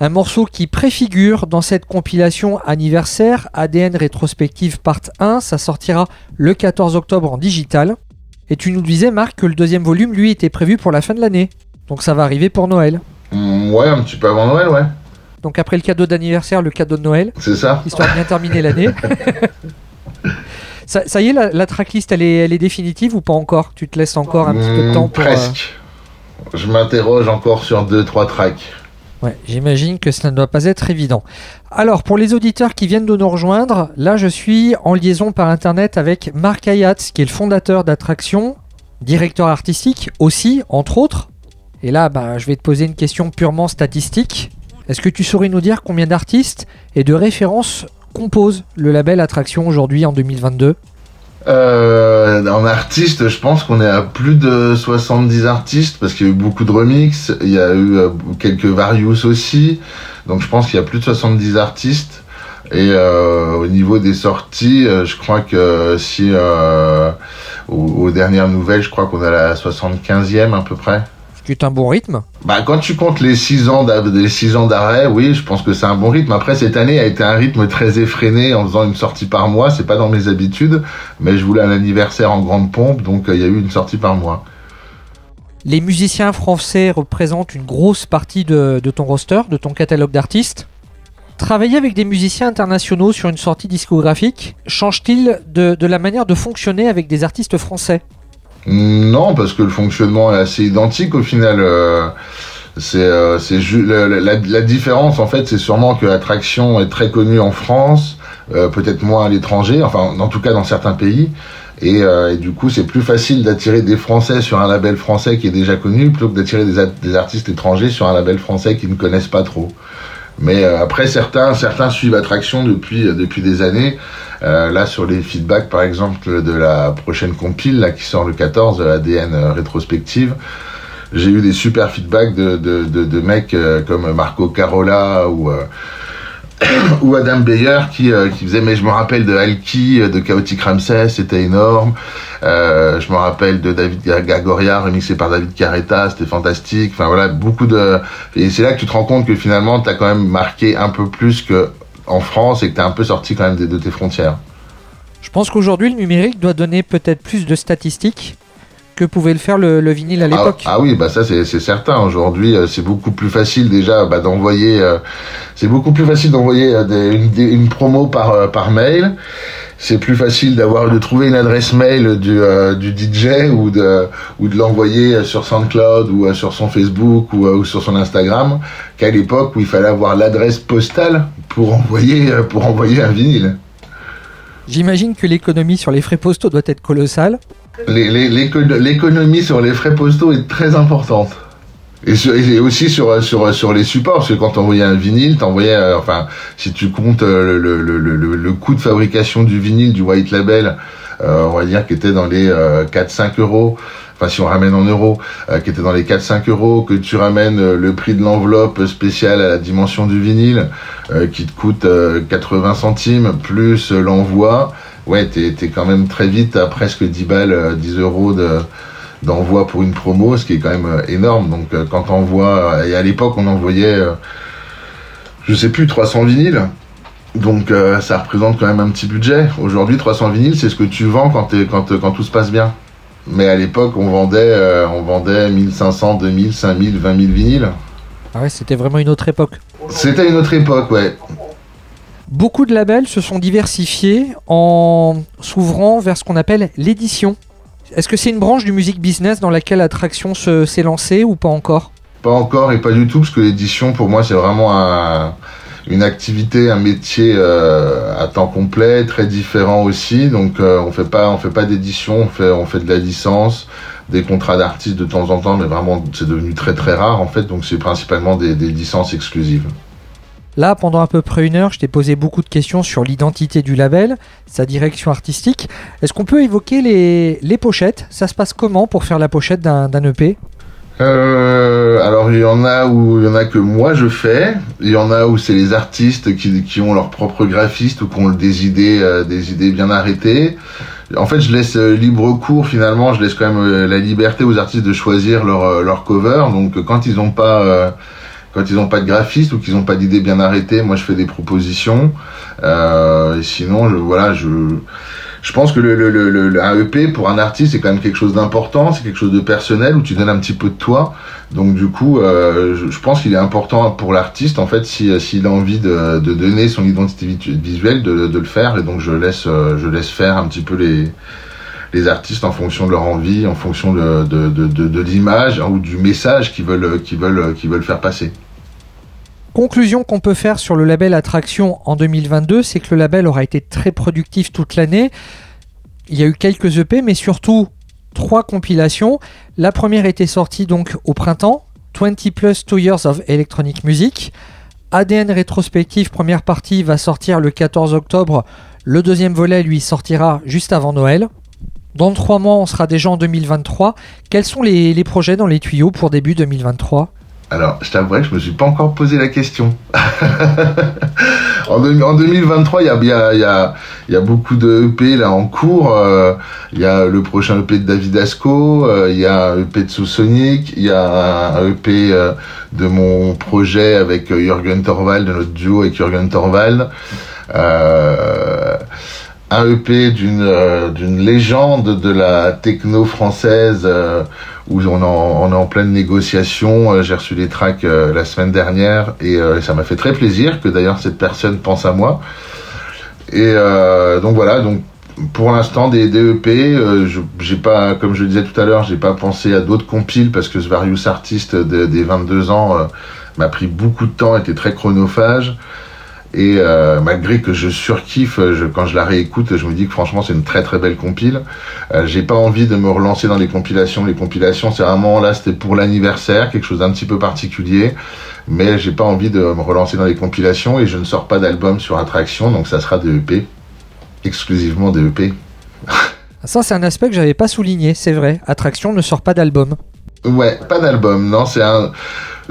Un morceau qui préfigure dans cette compilation anniversaire ADN rétrospective part 1. Ça sortira le 14 octobre en digital. Et tu nous disais, Marc, que le deuxième volume, lui, était prévu pour la fin de l'année. Donc ça va arriver pour Noël. Mm, ouais, un petit peu avant Noël, ouais. Donc après le cadeau d'anniversaire, le cadeau de Noël, C'est ça. histoire de bien terminer l'année. ça, ça y est, la, la tracklist, elle est, elle est définitive ou pas encore? Tu te laisses encore un petit peu de Mm, temps pour... euh, Presque. Je m'interroge encore sur deux, trois tracks. Ouais, j'imagine que cela ne doit pas être évident. Alors, pour les auditeurs qui viennent de nous rejoindre, là, je suis en liaison par internet avec Marc Ayat, qui est le fondateur d'Attraction, directeur artistique aussi, entre autres. Et là, bah, je vais te poser une question purement statistique. Est-ce que tu saurais nous dire combien d'artistes et de références composent le label Attraction aujourd'hui en 2022 Euh, en artiste, je pense qu'on est à plus de 70 artistes parce qu'il y a eu beaucoup de remix, il y a eu euh, quelques various aussi, donc je pense qu'il y a plus de 70 artistes. Et euh, au niveau des sorties, je crois que si aux, aux dernières nouvelles, je crois qu'on est à la 75e à peu près. Qui est un bon rythme. Bah, quand tu comptes les 6 ans d'arrêt, oui, je pense que c'est un bon rythme. Après, cette année a été un rythme très effréné en faisant une sortie par mois. C'est pas dans mes habitudes, mais je voulais un anniversaire en grande pompe, donc euh, il y a eu une sortie par mois. Les musiciens français représentent une grosse partie de, de ton roster, de ton catalogue d'artistes. Travailler avec des musiciens internationaux sur une sortie discographique change-t-il de, de la manière de fonctionner avec des artistes français? Non, parce que le fonctionnement est assez identique au final. euh, c'est euh, la, différence en fait, c'est sûrement que l'attraction est très connue en France, euh, peut-être moins à l'étranger, enfin en tout cas dans certains pays. Et, euh, et du coup, c'est plus facile d'attirer des Français sur un label français qui est déjà connu plutôt que d'attirer des, des artistes étrangers sur un label français qui ne connaissent pas trop. Mais euh, après, certains, certains suivent Attraction depuis, euh, depuis des années. Euh, là, sur les feedbacks, par exemple, de la prochaine compile, là, qui sort le 14, de ADN euh, rétrospective, j'ai eu des super feedbacks de, de, de, de mecs euh, comme Marco Carola ou, euh, ou Adam Beyer qui, euh, qui faisaient, mais je me rappelle de Alki, euh, de Chaotic Ramsès, c'était énorme. Euh, je me rappelle de David Gagoria, remixé par David Carreta, c'était fantastique. Enfin voilà, beaucoup de... Et c'est là que tu te rends compte que finalement, tu as quand même marqué un peu plus que en France et que tu es un peu sorti quand même de tes frontières. Je pense qu'aujourd'hui, le numérique doit donner peut-être plus de statistiques que pouvait le faire le, le vinyle à Ah, l'époque. ah oui, bah ça c'est certain. Aujourd'hui, euh, c'est beaucoup plus facile déjà bah, d'envoyer. euh, c'est beaucoup plus facile d'envoyer euh, une, promo par euh, par mail. C'est plus facile d'avoir de trouver une adresse mail du euh, du DJ ou de ou de l'envoyer sur SoundCloud ou sur son Facebook ou, ou sur son Instagram qu'à l'époque où il fallait avoir l'adresse postale pour envoyer pour envoyer un vinyle. J'imagine que l'économie sur les frais postaux doit être colossale. L'économie sur les frais postaux est très importante. Et, aussi sur, sur, sur les supports, parce que quand t'envoyais un vinyle, t'envoyais, euh, enfin, si tu comptes euh, le, le, le, coût de fabrication du vinyle, du white label, euh, on va dire qu'il était dans les euh, 4-5 euros, enfin si on ramène en euros, qui était dans les 4-5 euros, que tu ramènes le prix de l'enveloppe spéciale à la dimension du vinyle, qui te coûte euh, 80 centimes, plus l'envoi, ouais, t'es quand même très vite à presque 10 balles, euh, 10 euros de d'envoi pour une promo, ce qui est quand même euh, énorme. Donc euh, quand on euh, et à l'époque on envoyait, euh, je sais plus, 300 vinyles. Donc euh, ça représente quand même un petit budget. Aujourd'hui 300 vinyles, c'est ce que tu vends quand, quand, quand tout se passe bien. Mais à l'époque on vendait, euh, on vendait 1500, 2000, 5000, 20 000 vinyles. Ah ouais, c'était vraiment une autre époque. C'était une autre époque, ouais. Beaucoup de labels se sont diversifiés en s'ouvrant vers ce qu'on appelle l'édition. Est-ce que c'est une branche du music business dans laquelle Attraction se- s'est lancée ou pas encore? Pas encore et pas du tout, parce que l'édition, pour moi, c'est vraiment un- une activité, un métier euh, à temps complet, très différent aussi. Donc, euh, on fait pas, on fait pas d'édition, on fait, de la licence, des contrats d'artistes de temps en temps, mais vraiment, c'est devenu très très rare en fait. Donc, c'est principalement des licences exclusives. Là, pendant à peu près une heure, je t'ai posé beaucoup de questions sur l'identité du label, sa direction artistique. Est-ce qu'on peut évoquer les, les pochettes? Ça se passe comment pour faire la pochette d'un EP Euh, alors il y en a où il y en a que moi je fais, il y en a où c'est les artistes qui, qui ont leur propre graphiste ou qui ont des idées euh, des idées bien arrêtées. En fait, je laisse euh, libre cours finalement, je laisse quand même la liberté aux artistes de choisir leur leur cover. Donc quand ils ont pas quand ils ont pas de graphiste ou qu'ils ont pas d'idées bien arrêtées, moi je fais des propositions. Euh, sinon, je, voilà, je je pense que le, le, le, le- un EP pour un artiste c'est quand même quelque chose d'important, c'est quelque chose de personnel où tu donnes un petit peu de toi. Donc du coup, euh, je, pense qu'il est important pour l'artiste en fait si s'il a envie de, de donner son identité visuelle de, de le faire et donc je laisse euh, je laisse faire un petit peu les les artistes en fonction de leur envie, en fonction de de, de, l'image hein, ou du message qu'ils veulent veulent qu'ils veulent faire passer. Conclusion qu'on peut faire sur le label Attraction en 2022, c'est que le label aura été très productif toute l'année. Il y a eu quelques EP, mais surtout trois compilations. La première était sortie donc au printemps, 20 plus 2 years of electronic music. ADN rétrospective première partie va sortir le 14 octobre. Le deuxième volet lui sortira juste avant Noël. Dans trois mois, on sera déjà en 2023. Quels sont les, les projets dans les tuyaux pour début 2023 Alors, je t'avouerai que je me suis pas encore posé la question. en, deux- en 2023, il y a, y, y, beaucoup de EP là en cours. Euh, Il y a le prochain EP de David Asco, euh, il y a un EP de Sous-Sonic, il y a un EP euh, de mon projet avec Jürgen Torvald, de notre duo avec Jürgen Torvald. Un EP d'une euh, d'une légende de la techno française euh, où on, est en pleine négociation. Euh, J'ai reçu les tracks la semaine dernière et ça m'a fait très plaisir que d'ailleurs cette personne pense à moi. Et donc voilà, donc pour l'instant des, EP, je- j'ai pas, comme je le disais tout à l'heure, j'ai pas pensé à d'autres compiles parce que ce Various Artist de- des 22 ans m'a pris beaucoup de temps, était très chronophage. Et euh, malgré que je surkiffe, je, quand je la réécoute, je me dis que franchement c'est une très très belle compile. Euh, j'ai pas envie de me relancer dans les compilations. Les compilations, c'est vraiment là, c'était pour l'anniversaire, quelque chose d'un petit peu particulier. Mais j'ai pas envie de me relancer dans les compilations et je ne sors pas d'album sur Attraction, donc ça sera des EP, exclusivement des EP. Ça, c'est un aspect que j'avais pas souligné, c'est vrai. Attraction ne sort pas d'album. Ouais, pas d'album, non, c'est un,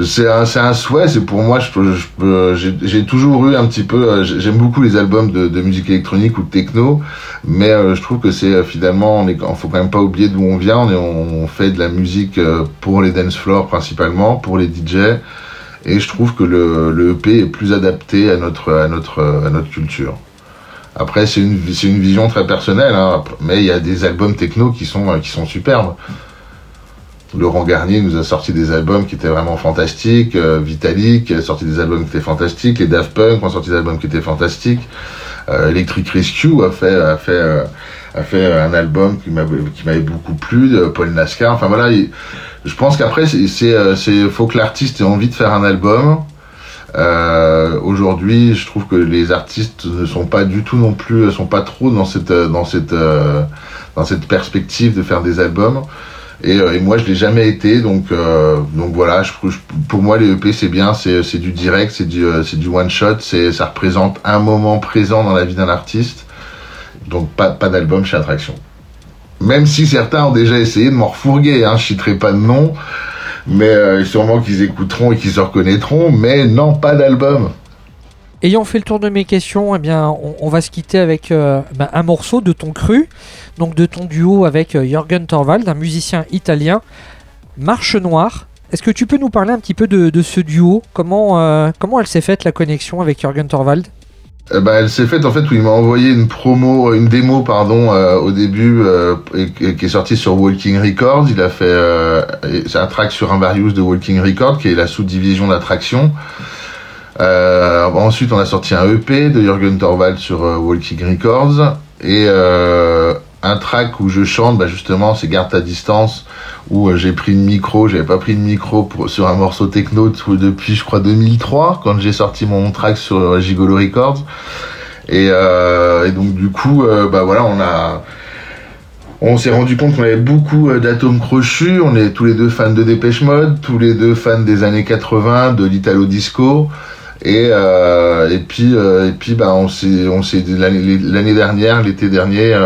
c'est un, un souhait. C'est pour moi, je, j'ai, toujours eu un petit peu, euh, j'aime beaucoup les albums de, musique électronique ou de techno, mais euh, je trouve que c'est euh, finalement, on est, faut quand même pas oublier d'où on vient. On, est, on fait de la musique pour les dance floors principalement, pour les DJ, et je trouve que le, le EP est plus adapté à notre, à notre, à notre culture. Après, c'est une, c'est une vision très personnelle, hein, mais il y a des albums techno qui sont, qui sont superbes. Laurent Garnier nous a sorti des albums qui étaient vraiment fantastiques. Euh, Vitalik a sorti des albums qui étaient fantastiques. Les Daft Punk ont sorti des albums qui étaient fantastiques. Euh, Electric Rescue a fait a fait euh, a fait un album qui m'avait beaucoup plu. Paul Nascar. Enfin voilà, il- je pense qu'après c'est c'est euh, faut que l'artiste ait envie de faire un album. Euh, Aujourd'hui, je trouve que les artistes ne sont pas du tout non plus, sont pas trop dans cette euh, dans cette euh, dans cette perspective de faire des albums. Et, euh, et moi, je l'ai jamais été, donc euh, donc voilà. Pour moi, les EP c'est bien, c'est c'est du direct, c'est du euh, c'est du one shot, c'est ça représente un moment présent dans la vie d'un artiste. Donc pas pas d'album chez Attraction. Même si certains ont déjà essayé de m'en refourguer, hein, je citerai pas de nom, mais sûrement qu'ils écouteront et qu'ils se reconnaîtront. Mais non, pas d'album. Ayant fait le tour de mes questions, eh bien, on, va se quitter avec ben, un morceau de ton cru, donc de ton duo avec euh, Jürgen Torvald, un musicien italien, Marche Noire. Est-ce que tu peux nous parler un petit peu de, ce duo? Comment, euh, comment elle s'est faite la connexion avec Jürgen Torvald? Eh ben, elle s'est faite en fait où il m'a envoyé une promo, une démo pardon euh, au début euh, qui est sortie sur Walking Records. Il a fait euh, un track sur un Various de Walking Records qui est la sous-division d'attraction. Euh, ensuite, on a sorti un EP de Jürgen Torvald sur euh, Walking Records et euh, un track où je chante, bah, justement, c'est Garde ta distance, où euh, j'ai pris le micro, j'avais pas pris le micro sur un morceau techno depuis, je crois, 2003, quand j'ai sorti mon track sur euh, Gigolo Records. Et, euh, et donc, du coup, bah voilà, on a. On s'est rendu compte qu'on avait beaucoup d'atomes crochus. On est tous les deux fans de Dépêche Mode, tous les deux fans des années 80, de l'Italo Disco. Et, et puis, bah, on s'est, l'année dernière, l'été dernier,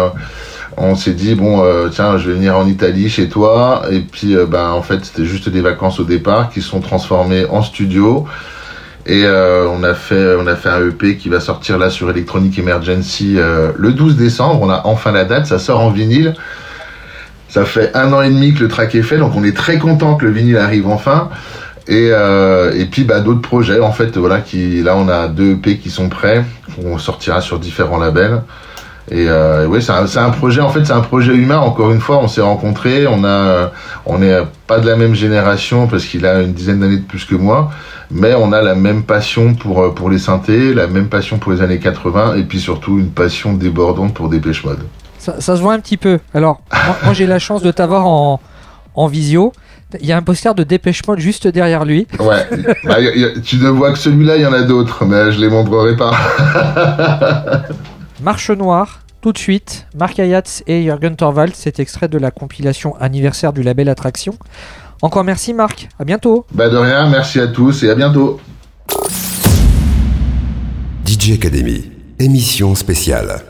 On s'est dit bon euh, tiens je vais venir en Italie chez toi. Et puis euh, ben en fait c'était juste des vacances au départ qui sont transformées en studio. Et euh, on a fait on a fait un EP qui va sortir là sur Electronic Emergency euh, le 12 décembre. On a enfin la date. Ça sort en vinyle. Ça fait un an et demi que le track est fait donc on est très content que le vinyle arrive enfin. Et, euh, et puis bah, d'autres projets en fait voilà qui là on a deux EP qui sont prêts on sortira sur différents labels et euh, ouais, c'est un, projet. En fait, c'est un projet humain. Encore une fois, on s'est rencontrés. On a, on est pas de la même génération parce qu'il a une dizaine d'années de plus que moi, mais on a la même passion pour euh, pour les synthés, la même passion pour les années 80, et puis surtout une passion débordante pour Dépêche Mode. Ça, ça se voit un petit peu. Alors, moi, moi, j'ai la chance de t'avoir en, en visio. Il y a un poster de Dépêche Mode juste derrière lui. Ouais. Bah, y a- y a- tu ne vois que celui-là, il y en a d'autres, mais je les montrerai pas. Marche Noire, tout de suite, Marc Ayatz et Jürgen Torvald, c'est extrait de la compilation anniversaire du label Attraction. Encore merci Marc, à bientôt. bah de rien. Merci à tous et à bientôt. DJ Academy, émission spéciale.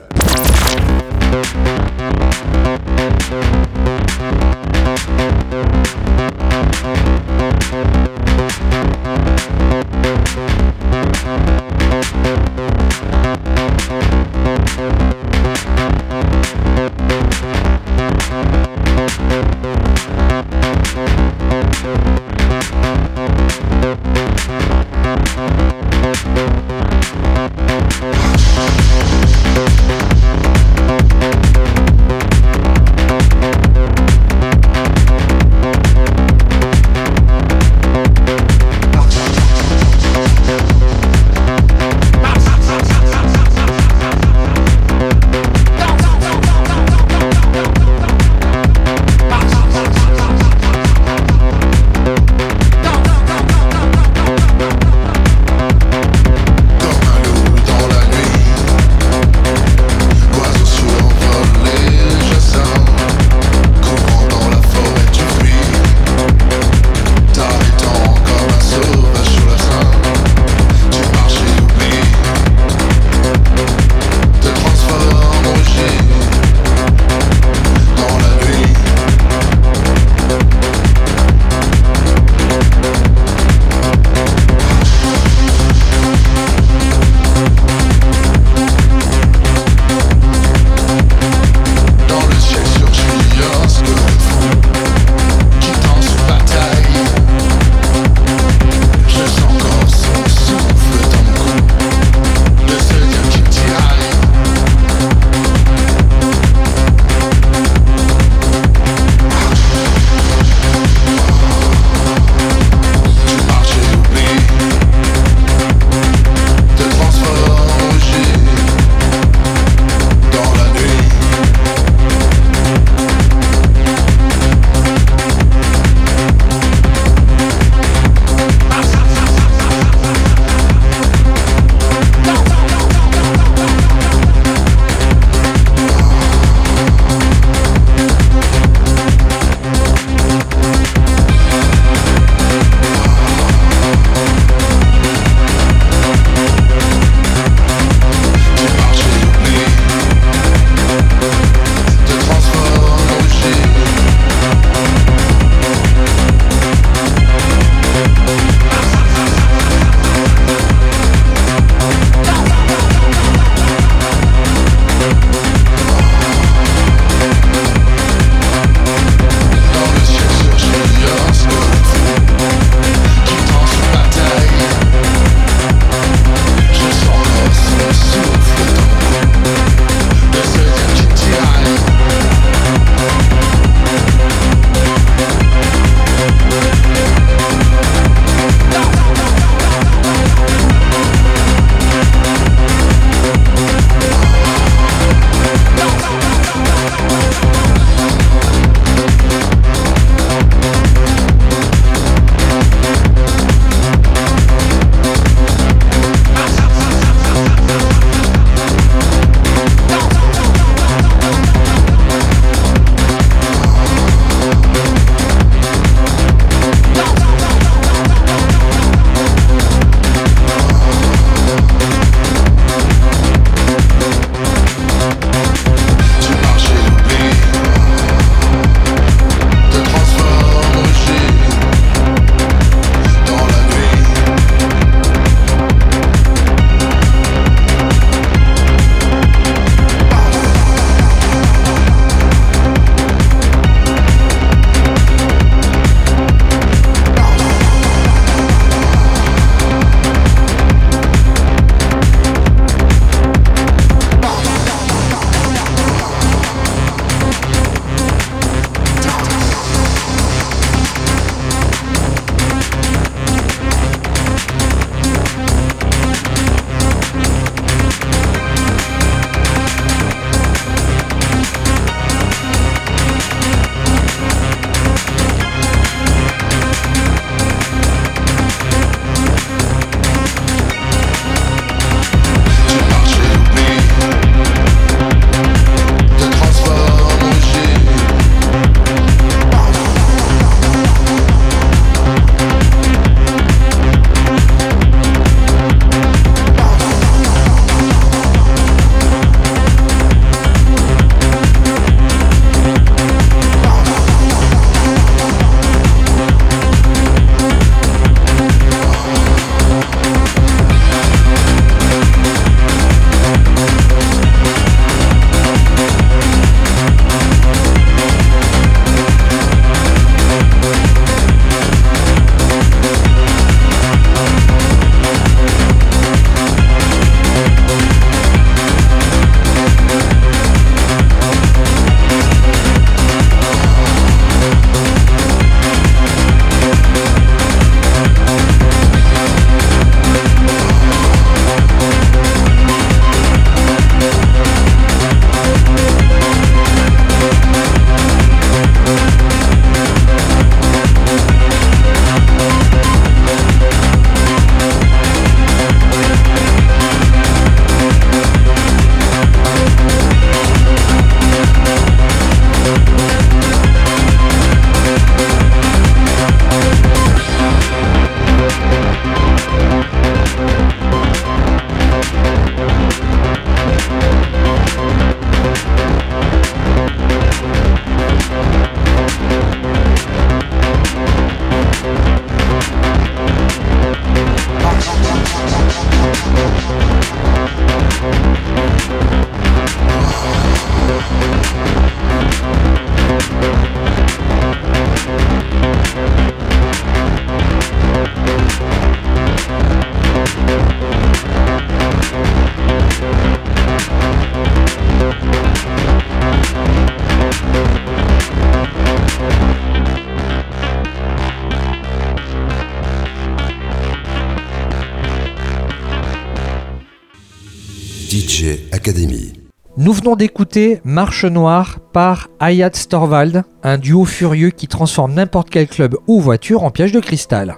D'écouter Marche Noire par Ayat Storvald, un duo furieux qui transforme n'importe quel club ou voiture en piège de cristal.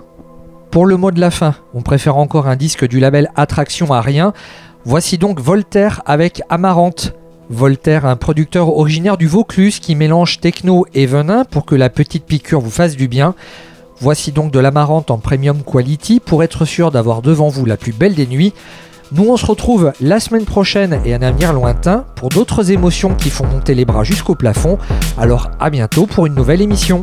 Pour le mot de la fin, on préfère encore un disque du label Attraction à rien. Voici donc Voltaire avec Amarante. Voltaire, un producteur originaire du Vaucluse qui mélange techno et venin pour que la petite piqûre vous fasse du bien. Voici donc de l'amarante en premium quality pour être sûr d'avoir devant vous la plus belle des nuits. Nous, on se retrouve la semaine prochaine et un avenir lointain pour d'autres émotions qui font monter les bras jusqu'au plafond. Alors à bientôt pour une nouvelle émission.